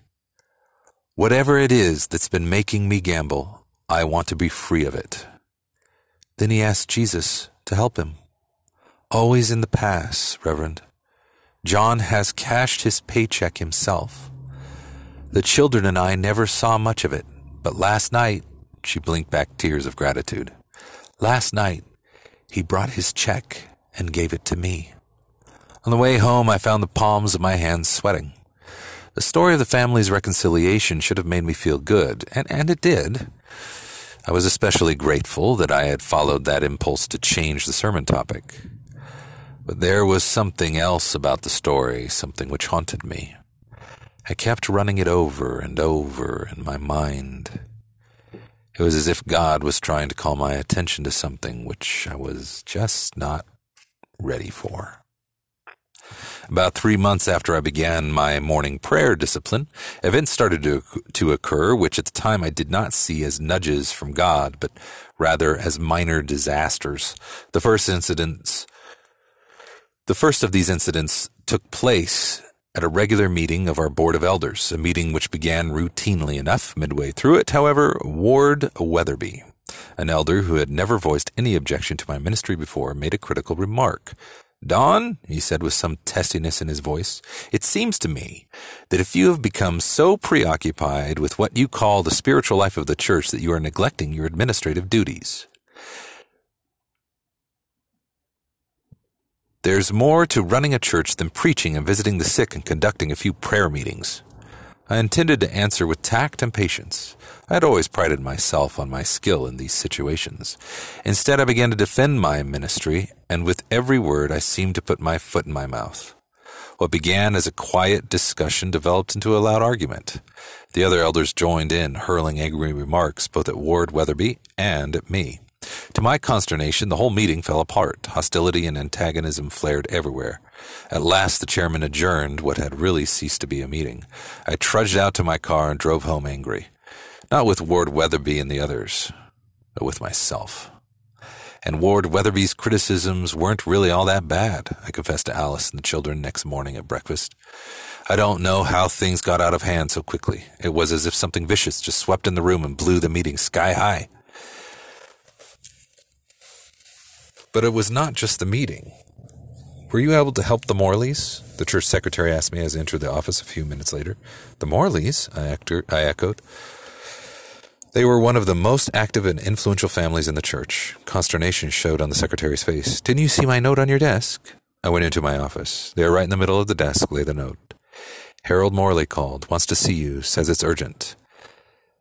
whatever it is that's been making me gamble, I want to be free of it. Then he asked Jesus to help him. Always in the past, Reverend. John has cashed his paycheck himself. The children and I never saw much of it, but last night, she blinked back tears of gratitude. Last night, he brought his check and gave it to me. On the way home, I found the palms of my hands sweating. The story of the family's reconciliation should have made me feel good, and, and it did. I was especially grateful that I had followed that impulse to change the sermon topic. But there was something else about the story, something which haunted me. I kept running it over and over in my mind. It was as if God was trying to call my attention to something which I was just not ready for. About three months after I began my morning prayer discipline, events started to, to occur which at the time I did not see as nudges from God, but rather as minor disasters. The first incidents, the first of these incidents took place at a regular meeting of our Board of Elders, a meeting which began routinely enough. Midway through it, however, Ward Weatherby, an elder who had never voiced any objection to my ministry before, made a critical remark. Don, he said with some testiness in his voice, it seems to me that if you have become so preoccupied with what you call the spiritual life of the church that you are neglecting your administrative duties. There's more to running a church than preaching and visiting the sick and conducting a few prayer meetings. I intended to answer with tact and patience. I had always prided myself on my skill in these situations. Instead, I began to defend my ministry, and with every word I seemed to put my foot in my mouth. What began as a quiet discussion developed into a loud argument. The other elders joined in, hurling angry remarks both at Ward Weatherby and at me. To my consternation, the whole meeting fell apart. Hostility and antagonism flared everywhere. At last, the chairman adjourned what had really ceased to be a meeting. I trudged out to my car and drove home angry. Not with Ward Weatherby and the others, but with myself. And Ward Weatherby's criticisms weren't really all that bad, I confessed to Alice and the children next morning at breakfast. I don't know how things got out of hand so quickly. It was as if something vicious just swept in the room and blew the meeting sky high. But it was not just the meeting. Were you able to help the Morleys? The church secretary asked me as I entered the office a few minutes later. The Morleys? I, actor, I echoed. They were one of the most active and influential families in the church. Consternation showed on the secretary's face. Didn't you see my note on your desk? I went into my office. There, right in the middle of the desk, lay the note. Harold Morley called, wants to see you, says it's urgent.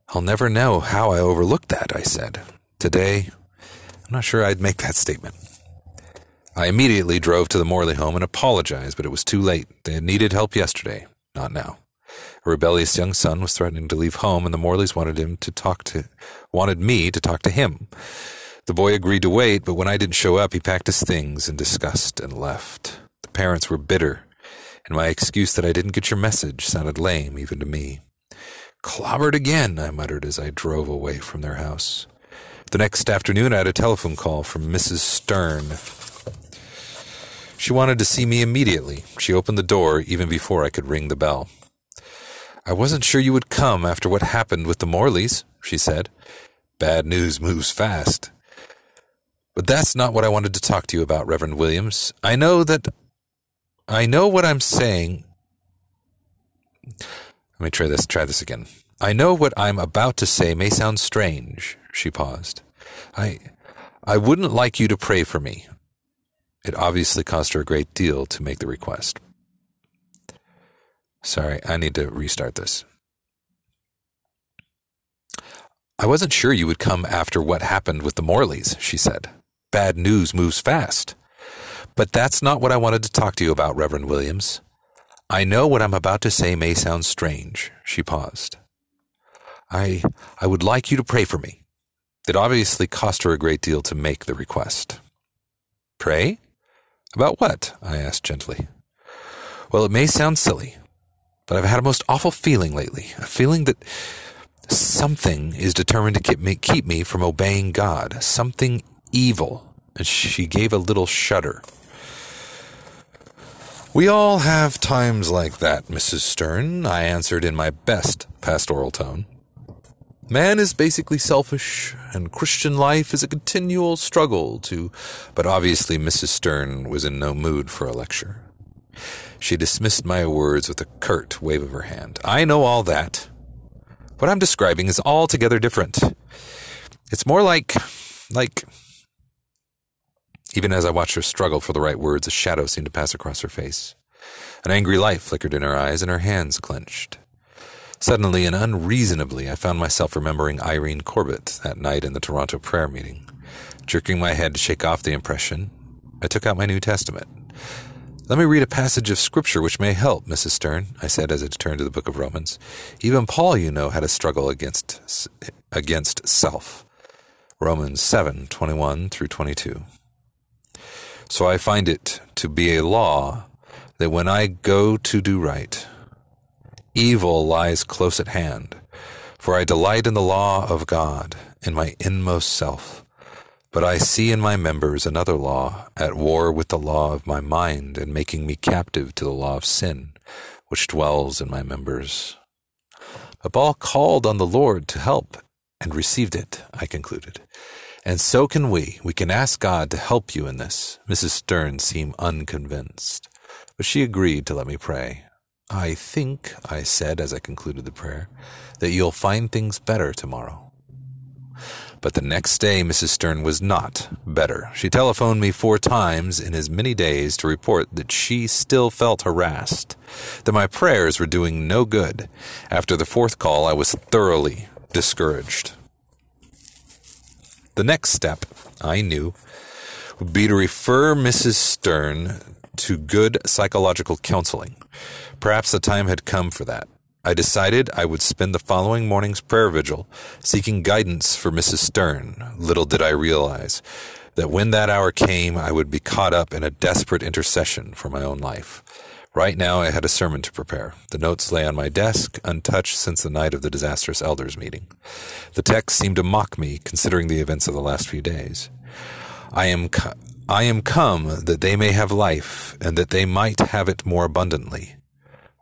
I'll never know how I overlooked that, I said. Today, I'm not sure I'd make that statement. I immediately drove to the Morley home and apologized, but it was too late. They needed help yesterday, not now. A rebellious young son was threatening to leave home, and the Morleys wanted him to talk to, wanted me to talk to him. The boy agreed to wait, but when I didn't show up, he packed his things in disgust and left. The parents were bitter, and my excuse that I didn't get your message sounded lame even to me. Clobbered again, I muttered as I drove away from their house. The next afternoon, I had a telephone call from Mrs. Stern. She wanted to see me immediately. She opened the door even before I could ring the bell. I wasn't sure you would come after what happened with the Morleys, she said. Bad news moves fast. But that's not what I wanted to talk to you about, Reverend Williams. I know that. I know what I'm saying. Let me try this. Try this again. I know what I'm about to say may sound strange. She paused. I, I wouldn't like you to pray for me. It obviously cost her a great deal to make the request. Sorry, I need to restart this. I wasn't sure you would come after what happened with the Morleys, she said. Bad news moves fast. But that's not what I wanted to talk to you about, Reverend Williams. I know what I'm about to say may sound strange. She paused. I, I would like you to pray for me. It obviously cost her a great deal to make the request. Pray? About what? I asked gently. Well, it may sound silly, but I've had a most awful feeling lately. A feeling that something is determined to keep me, keep me from obeying God. Something evil. And she gave a little shudder. We all have times like that, Mrs. Stern, I answered in my best pastoral tone. Man is basically selfish, and Christian life is a continual struggle to. But obviously, Mrs. Stern was in no mood for a lecture. She dismissed my words with a curt wave of her hand. I know all that. What I'm describing is altogether different. It's more like, like, even as I watched her struggle for the right words, a shadow seemed to pass across her face. An angry light flickered in her eyes, and her hands clenched. Suddenly and unreasonably, I found myself remembering Irene Corbett that night in the Toronto prayer meeting. Jerking my head to shake off the impression, I took out my New Testament. Let me read a passage of Scripture which may help, Mrs. Stern, I said as I turned to the book of Romans. Even Paul, you know, had a struggle against, against self. Romans 7 21 through 22. So I find it to be a law that when I go to do right, evil lies close at hand. For I delight in the law of God in my inmost self. But I see in my members another law, at war with the law of my mind, and making me captive to the law of sin, which dwells in my members. But Paul called on the Lord to help and received it, I concluded. And so can we. We can ask God to help you in this. Mrs. Stern seemed unconvinced, but she agreed to let me pray. I think, I said as I concluded the prayer, that you'll find things better tomorrow. But the next day, Mrs. Stern was not better. She telephoned me four times in as many days to report that she still felt harassed, that my prayers were doing no good. After the fourth call, I was thoroughly discouraged. The next step, I knew, would be to refer Mrs. Stern to good psychological counseling. Perhaps the time had come for that. I decided I would spend the following morning's prayer vigil seeking guidance for Mrs. Stern. Little did I realize that when that hour came, I would be caught up in a desperate intercession for my own life. Right now, I had a sermon to prepare. The notes lay on my desk, untouched since the night of the disastrous elders meeting. The text seemed to mock me, considering the events of the last few days. I am, co- I am come that they may have life, and that they might have it more abundantly.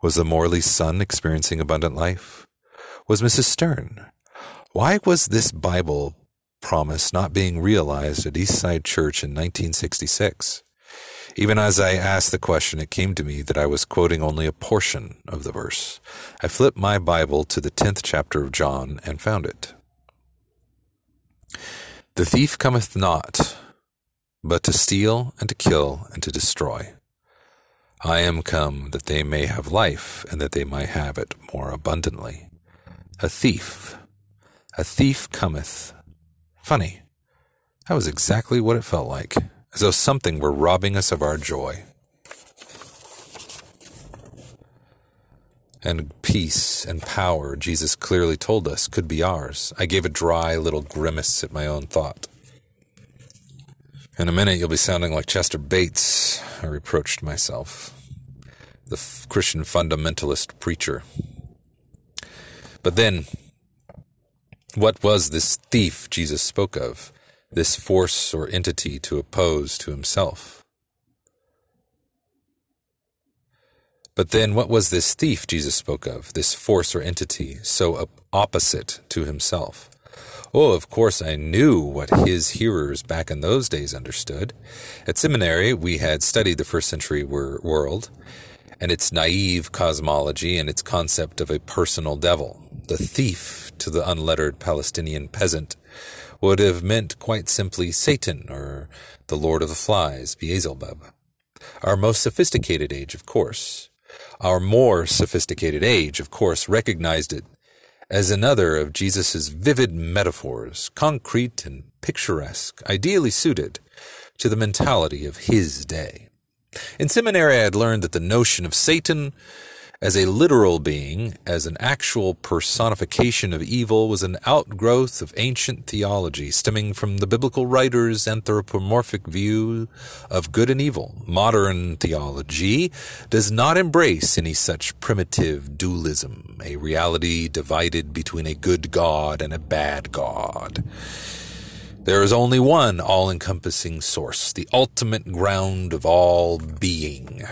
Was the Morley's son experiencing abundant life? Was Mrs. Stern? Why was this Bible promise not being realized at Eastside Church in 1966? Even as I asked the question, it came to me that I was quoting only a portion of the verse. I flipped my Bible to the 10th chapter of John and found it. The thief cometh not, but to steal and to kill and to destroy. I am come that they may have life and that they might have it more abundantly. A thief. A thief cometh. Funny. That was exactly what it felt like as though something were robbing us of our joy. And peace and power, Jesus clearly told us, could be ours. I gave a dry little grimace at my own thought. In a minute, you'll be sounding like Chester Bates, I reproached myself, the f- Christian fundamentalist preacher. But then, what was this thief Jesus spoke of? this force or entity to oppose to himself. But then, what was this thief Jesus spoke of, this force or entity so opposite to himself? Oh, of course, I knew what his hearers back in those days understood. At seminary, we had studied the first century world and its naive cosmology and its concept of a personal devil. The thief to the unlettered Palestinian peasant would have meant quite simply Satan or the Lord of the Flies, Beelzebub. Our most sophisticated age, of course, our more sophisticated age, of course, recognized it as another of Jesus' vivid metaphors, concrete and picturesque, ideally suited to the mentality of his day. In seminary, I had learned that the notion of Satan as a literal being, as an actual personification of evil, was an outgrowth of ancient theology stemming from the biblical writers' anthropomorphic view of good and evil. Modern theology does not embrace any such primitive dualism, a reality divided between a good God and a bad God. There is only one all encompassing source, the ultimate ground of all being.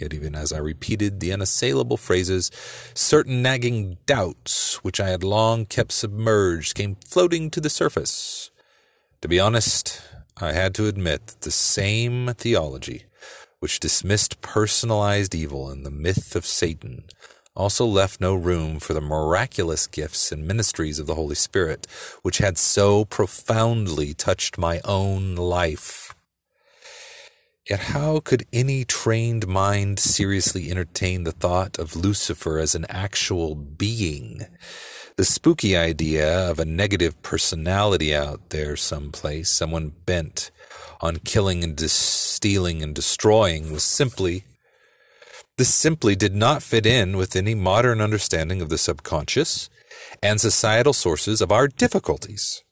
Yet, even as I repeated the unassailable phrases, certain nagging doubts which I had long kept submerged came floating to the surface. To be honest, I had to admit that the same theology which dismissed personalized evil and the myth of Satan, also left no room for the miraculous gifts and ministries of the Holy Spirit, which had so profoundly touched my own life. Yet how could any trained mind seriously entertain the thought of Lucifer as an actual being? The spooky idea of a negative personality out there someplace, someone bent on killing and dis- stealing and destroying, was simply this simply did not fit in with any modern understanding of the subconscious and societal sources of our difficulties.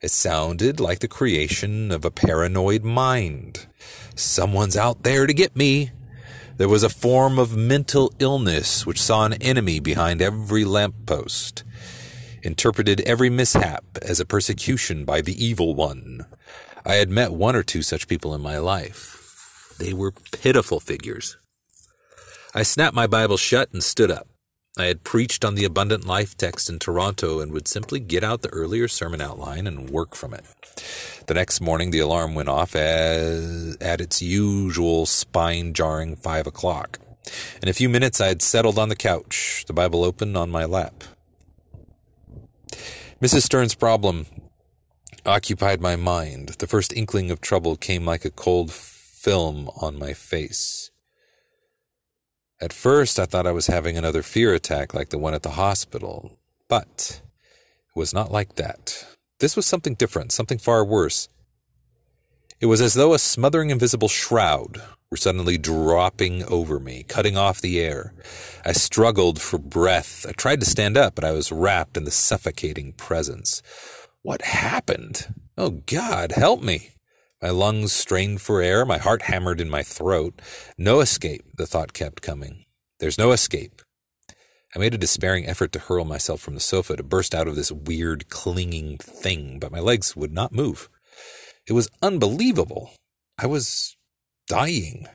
It sounded like the creation of a paranoid mind. Someone's out there to get me. There was a form of mental illness which saw an enemy behind every lamppost, interpreted every mishap as a persecution by the evil one. I had met one or two such people in my life. They were pitiful figures. I snapped my Bible shut and stood up. I had preached on the abundant life text in Toronto and would simply get out the earlier sermon outline and work from it. The next morning, the alarm went off as, at its usual spine jarring five o'clock. In a few minutes, I had settled on the couch, the Bible open on my lap. Mrs. Stern's problem occupied my mind. The first inkling of trouble came like a cold film on my face. At first, I thought I was having another fear attack like the one at the hospital, but it was not like that. This was something different, something far worse. It was as though a smothering invisible shroud were suddenly dropping over me, cutting off the air. I struggled for breath. I tried to stand up, but I was wrapped in the suffocating presence. What happened? Oh, God, help me! My lungs strained for air, my heart hammered in my throat. No escape, the thought kept coming. There's no escape. I made a despairing effort to hurl myself from the sofa to burst out of this weird, clinging thing, but my legs would not move. It was unbelievable. I was dying.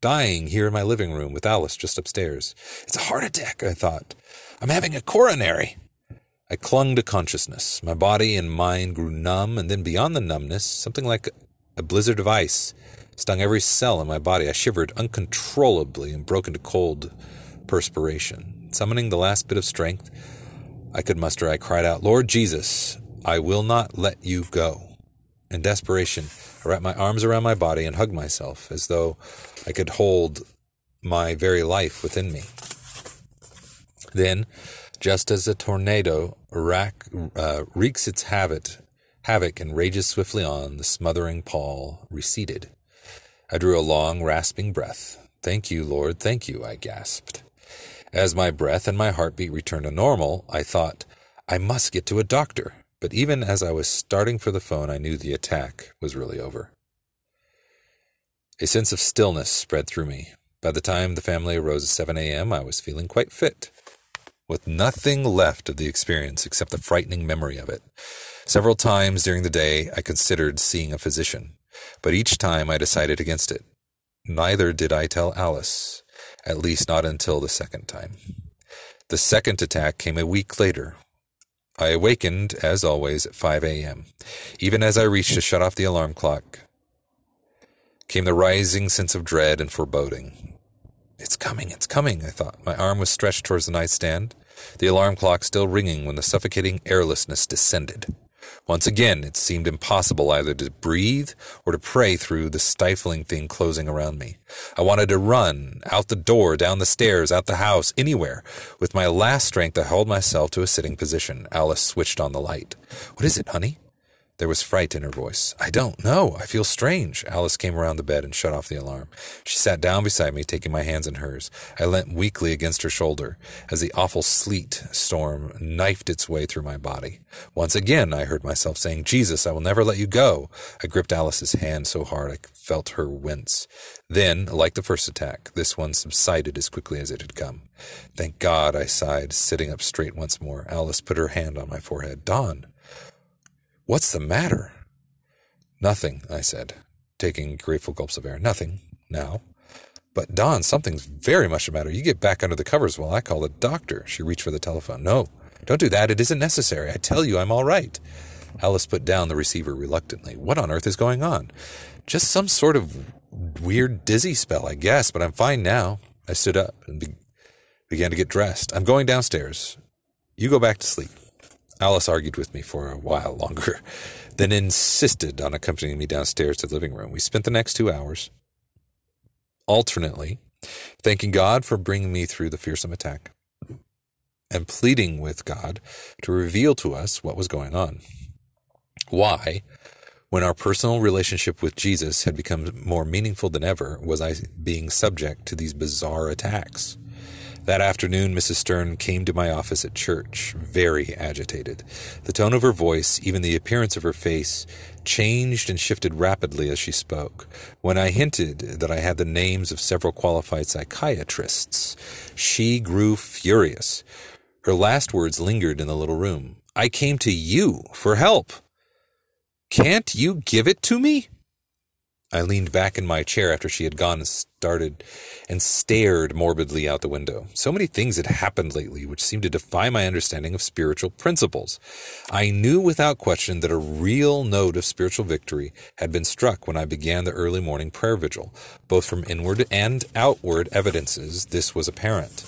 Dying here in my living room with Alice just upstairs. It's a heart attack, I thought. I'm having a coronary. I clung to consciousness. My body and mind grew numb, and then beyond the numbness, something like a blizzard of ice stung every cell in my body. I shivered uncontrollably and broke into cold perspiration. Summoning the last bit of strength I could muster, I cried out, Lord Jesus, I will not let you go. In desperation, I wrapped my arms around my body and hugged myself as though I could hold my very life within me. Then, just as a tornado rack, uh, wreaks its havoc havoc and rages swiftly on, the smothering pall receded. I drew a long, rasping breath. Thank you, Lord, thank you, I gasped. As my breath and my heartbeat returned to normal, I thought, I must get to a doctor. But even as I was starting for the phone, I knew the attack was really over. A sense of stillness spread through me. By the time the family arose at 7 a.m., I was feeling quite fit, with nothing left of the experience except the frightening memory of it. Several times during the day, I considered seeing a physician, but each time I decided against it. Neither did I tell Alice, at least not until the second time. The second attack came a week later. I awakened, as always, at 5 a.m. Even as I reached to shut off the alarm clock, came the rising sense of dread and foreboding. It's coming, it's coming, I thought. My arm was stretched towards the nightstand, the alarm clock still ringing when the suffocating airlessness descended. Once again, it seemed impossible either to breathe or to pray through the stifling thing closing around me. I wanted to run, out the door, down the stairs, out the house, anywhere. With my last strength, I held myself to a sitting position. Alice switched on the light. What is it, honey? There was fright in her voice. I don't know. I feel strange. Alice came around the bed and shut off the alarm. She sat down beside me, taking my hands in hers. I leant weakly against her shoulder as the awful sleet storm knifed its way through my body. Once again, I heard myself saying, Jesus, I will never let you go. I gripped Alice's hand so hard I felt her wince. Then, like the first attack, this one subsided as quickly as it had come. Thank God, I sighed, sitting up straight once more. Alice put her hand on my forehead. Don, What's the matter? Nothing, I said, taking grateful gulps of air. Nothing, now. But, Don, something's very much the matter. You get back under the covers while I call the doctor. She reached for the telephone. No, don't do that. It isn't necessary. I tell you, I'm all right. Alice put down the receiver reluctantly. What on earth is going on? Just some sort of weird dizzy spell, I guess, but I'm fine now. I stood up and be- began to get dressed. I'm going downstairs. You go back to sleep. Alice argued with me for a while longer, then insisted on accompanying me downstairs to the living room. We spent the next two hours alternately thanking God for bringing me through the fearsome attack and pleading with God to reveal to us what was going on. Why, when our personal relationship with Jesus had become more meaningful than ever, was I being subject to these bizarre attacks? That afternoon, Mrs. Stern came to my office at church, very agitated. The tone of her voice, even the appearance of her face, changed and shifted rapidly as she spoke. When I hinted that I had the names of several qualified psychiatrists, she grew furious. Her last words lingered in the little room. I came to you for help. Can't you give it to me? I leaned back in my chair after she had gone and started and stared morbidly out the window. So many things had happened lately which seemed to defy my understanding of spiritual principles. I knew without question that a real note of spiritual victory had been struck when I began the early morning prayer vigil. Both from inward and outward evidences, this was apparent.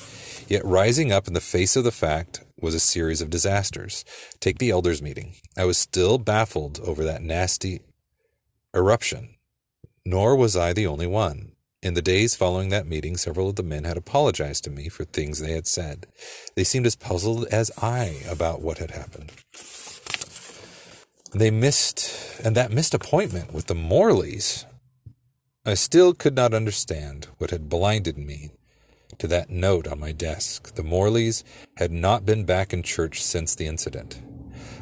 Yet rising up in the face of the fact was a series of disasters. Take the elders' meeting. I was still baffled over that nasty eruption nor was I the only one. In the days following that meeting, several of the men had apologized to me for things they had said. They seemed as puzzled as I about what had happened. They missed, and that missed appointment with the Morleys. I still could not understand what had blinded me to that note on my desk. The Morleys had not been back in church since the incident.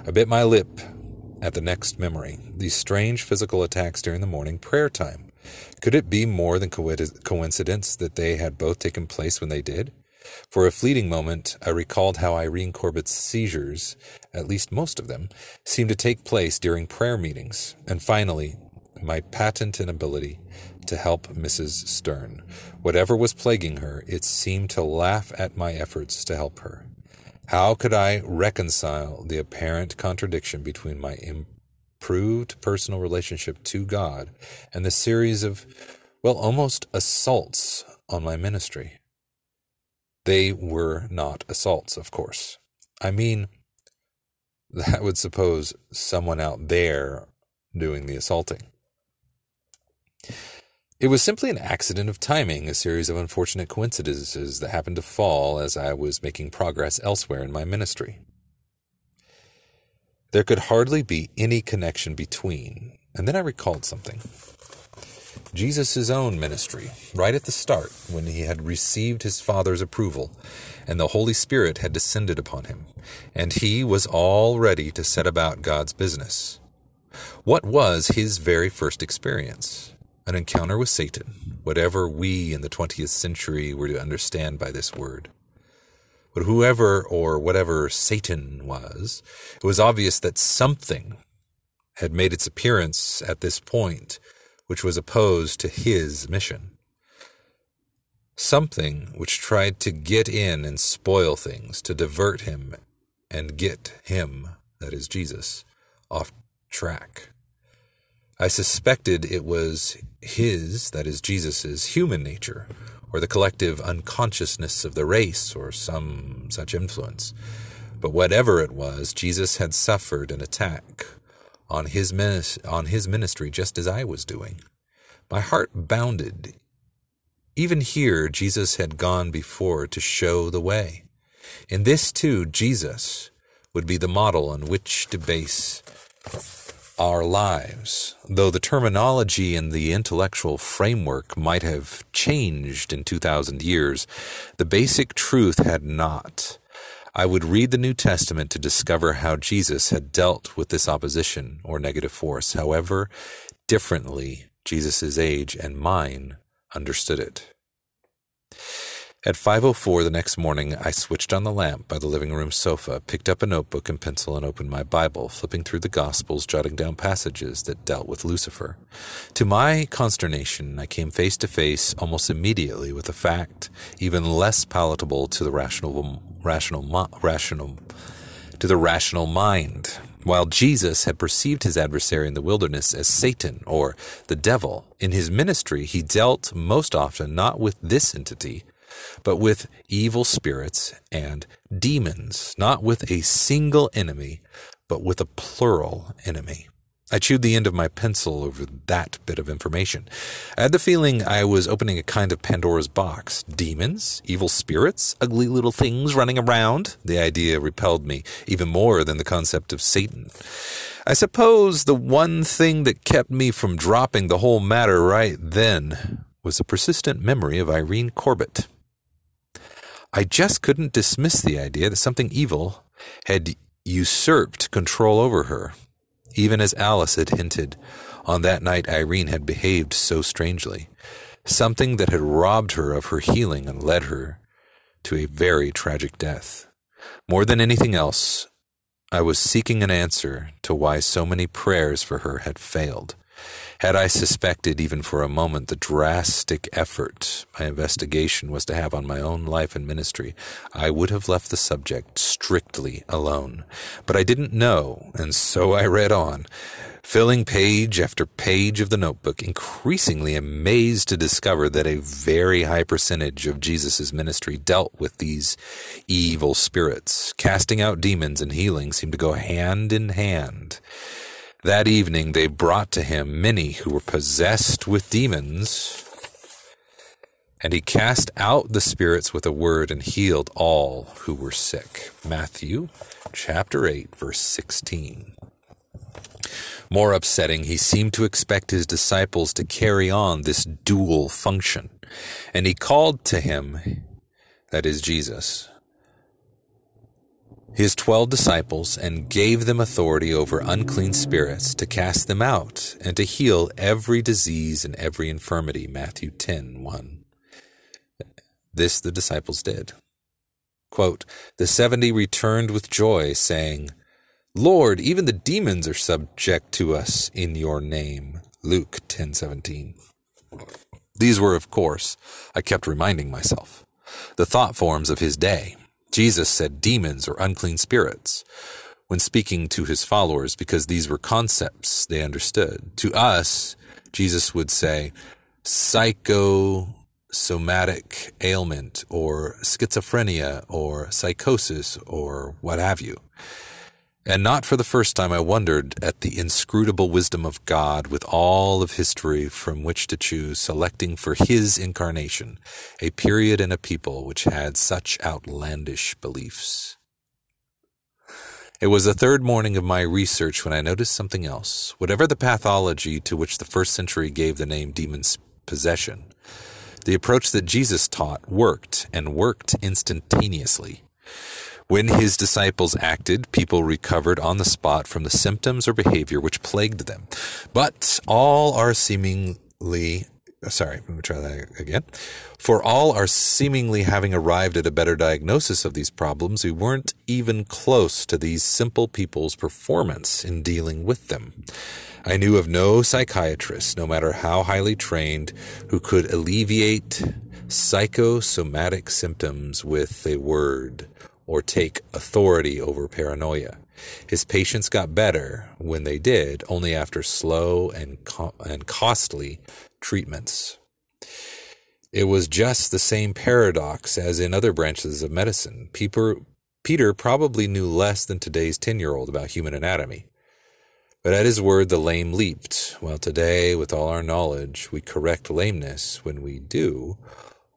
I bit my lip at the next memory, these strange physical attacks during the morning prayer time. Could it be more than coincidence that they had both taken place when they did? For a fleeting moment, I recalled how Irene Corbett's seizures, at least most of them, seemed to take place during prayer meetings. And finally, my patent inability to help Mrs. Stern. Whatever was plaguing her, it seemed to laugh at my efforts to help her. How could I reconcile the apparent contradiction between my improved personal relationship to God and the series of, well, almost assaults on my ministry? They were not assaults, of course. I mean, that would suppose someone out there doing the assaulting. It was simply an accident of timing, a series of unfortunate coincidences that happened to fall as I was making progress elsewhere in my ministry. There could hardly be any connection between, and then I recalled something. Jesus' own ministry, right at the start, when he had received his Father's approval, and the Holy Spirit had descended upon him, and he was all ready to set about God's business. What was his very first experience? An encounter with Satan, whatever we in the 20th century were to understand by this word. But whoever or whatever Satan was, it was obvious that something had made its appearance at this point which was opposed to his mission. Something which tried to get in and spoil things, to divert him and get him, that is Jesus, off track. I suspected it was his, that is Jesus's, human nature, or the collective unconsciousness of the race, or some such influence. But whatever it was, Jesus had suffered an attack on his, on his ministry just as I was doing. My heart bounded. Even here, Jesus had gone before to show the way. In this, too, Jesus would be the model on which to base our lives, though the terminology and the intellectual framework might have changed in 2,000 years, the basic truth had not. I would read the New Testament to discover how Jesus had dealt with this opposition or negative force, however differently Jesus' age and mine understood it. At 5:04 the next morning, I switched on the lamp by the living room sofa, picked up a notebook and pencil and opened my Bible, flipping through the Gospels, jotting down passages that dealt with Lucifer. To my consternation, I came face to face almost immediately with a fact even less palatable to the rational rational rational to the rational mind. While Jesus had perceived his adversary in the wilderness as Satan or the devil, in his ministry he dealt most often not with this entity, but with evil spirits and demons, not with a single enemy, but with a plural enemy. I chewed the end of my pencil over that bit of information. I had the feeling I was opening a kind of Pandora's box. Demons? Evil spirits? Ugly little things running around? The idea repelled me even more than the concept of Satan. I suppose the one thing that kept me from dropping the whole matter right then was a persistent memory of Irene Corbett. I just couldn't dismiss the idea that something evil had usurped control over her even as Alice had hinted. On that night, Irene had behaved so strangely. Something that had robbed her of her healing and led her to a very tragic death. More than anything else, I was seeking an answer to why so many prayers for her had failed. Had I suspected even for a moment the drastic effort my investigation was to have on my own life and ministry, I would have left the subject strictly alone. But I didn't know, and so I read on, filling page after page of the notebook, increasingly amazed to discover that a very high percentage of Jesus' ministry dealt with these evil spirits. Casting out demons and healing seemed to go hand in hand. That evening they brought to him many who were possessed with demons, and he cast out the spirits with a word and healed all who were sick. Matthew chapter 8, verse 16. More upsetting, he seemed to expect his disciples to carry on this dual function, and he called to him, that is Jesus, his twelve disciples and gave them authority over unclean spirits to cast them out and to heal every disease and every infirmity. Matthew 10 1. This the disciples did. Quote, the seventy returned with joy, saying, Lord, even the demons are subject to us in your name. Luke 10:17. These were, of course, I kept reminding myself, the thought forms of his day. Jesus said demons or unclean spirits when speaking to his followers because these were concepts they understood. To us, Jesus would say psychosomatic ailment or schizophrenia or psychosis or what have you. And not for the first time I wondered at the inscrutable wisdom of God with all of history from which to choose, selecting for his incarnation a period and a people which had such outlandish beliefs. It was the third morning of my research when I noticed something else. Whatever the pathology to which the first century gave the name demon's possession, the approach that Jesus taught worked and worked instantaneously. When his disciples acted, people recovered on the spot from the symptoms or behavior which plagued them. But all are seemingly uh, sorry, let me try that again. For all are seemingly having arrived at a better diagnosis of these problems, we weren't even close to these simple people's performance in dealing with them. I knew of no psychiatrist, no matter how highly trained, who could alleviate psychosomatic symptoms with a word or take authority over paranoia. His patients got better when they did, only after slow and, co- and costly treatments. It was just the same paradox as in other branches of medicine. Peter, Peter probably knew less than today's 10 year old about human anatomy. But at his word, the lame leaped, while today, with all our knowledge, we correct lameness when we do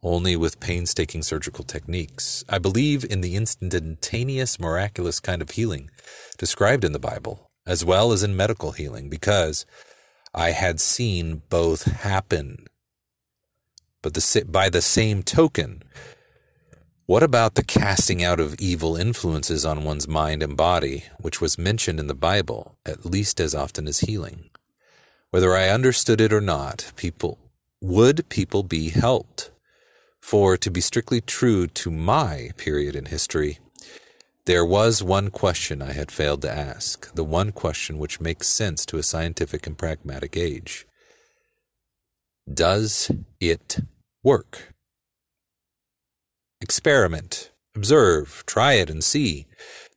only with painstaking surgical techniques. I believe in the instantaneous, miraculous kind of healing described in the Bible, as well as in medical healing, because I had seen both happen. But the, by the same token, what about the casting out of evil influences on one's mind and body, which was mentioned in the Bible at least as often as healing? Whether I understood it or not, people would people be helped? For to be strictly true to my period in history, there was one question I had failed to ask, the one question which makes sense to a scientific and pragmatic age. Does it work? Experiment, observe, try it and see.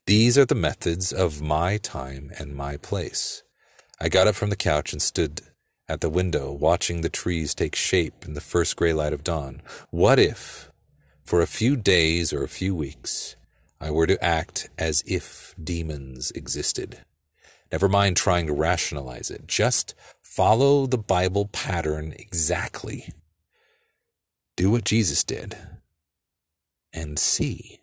These are the methods of my time and my place. I got up from the couch and stood at the window, watching the trees take shape in the first gray light of dawn. What if, for a few days or a few weeks, I were to act as if demons existed? Never mind trying to rationalize it. Just follow the Bible pattern exactly. Do what Jesus did and see.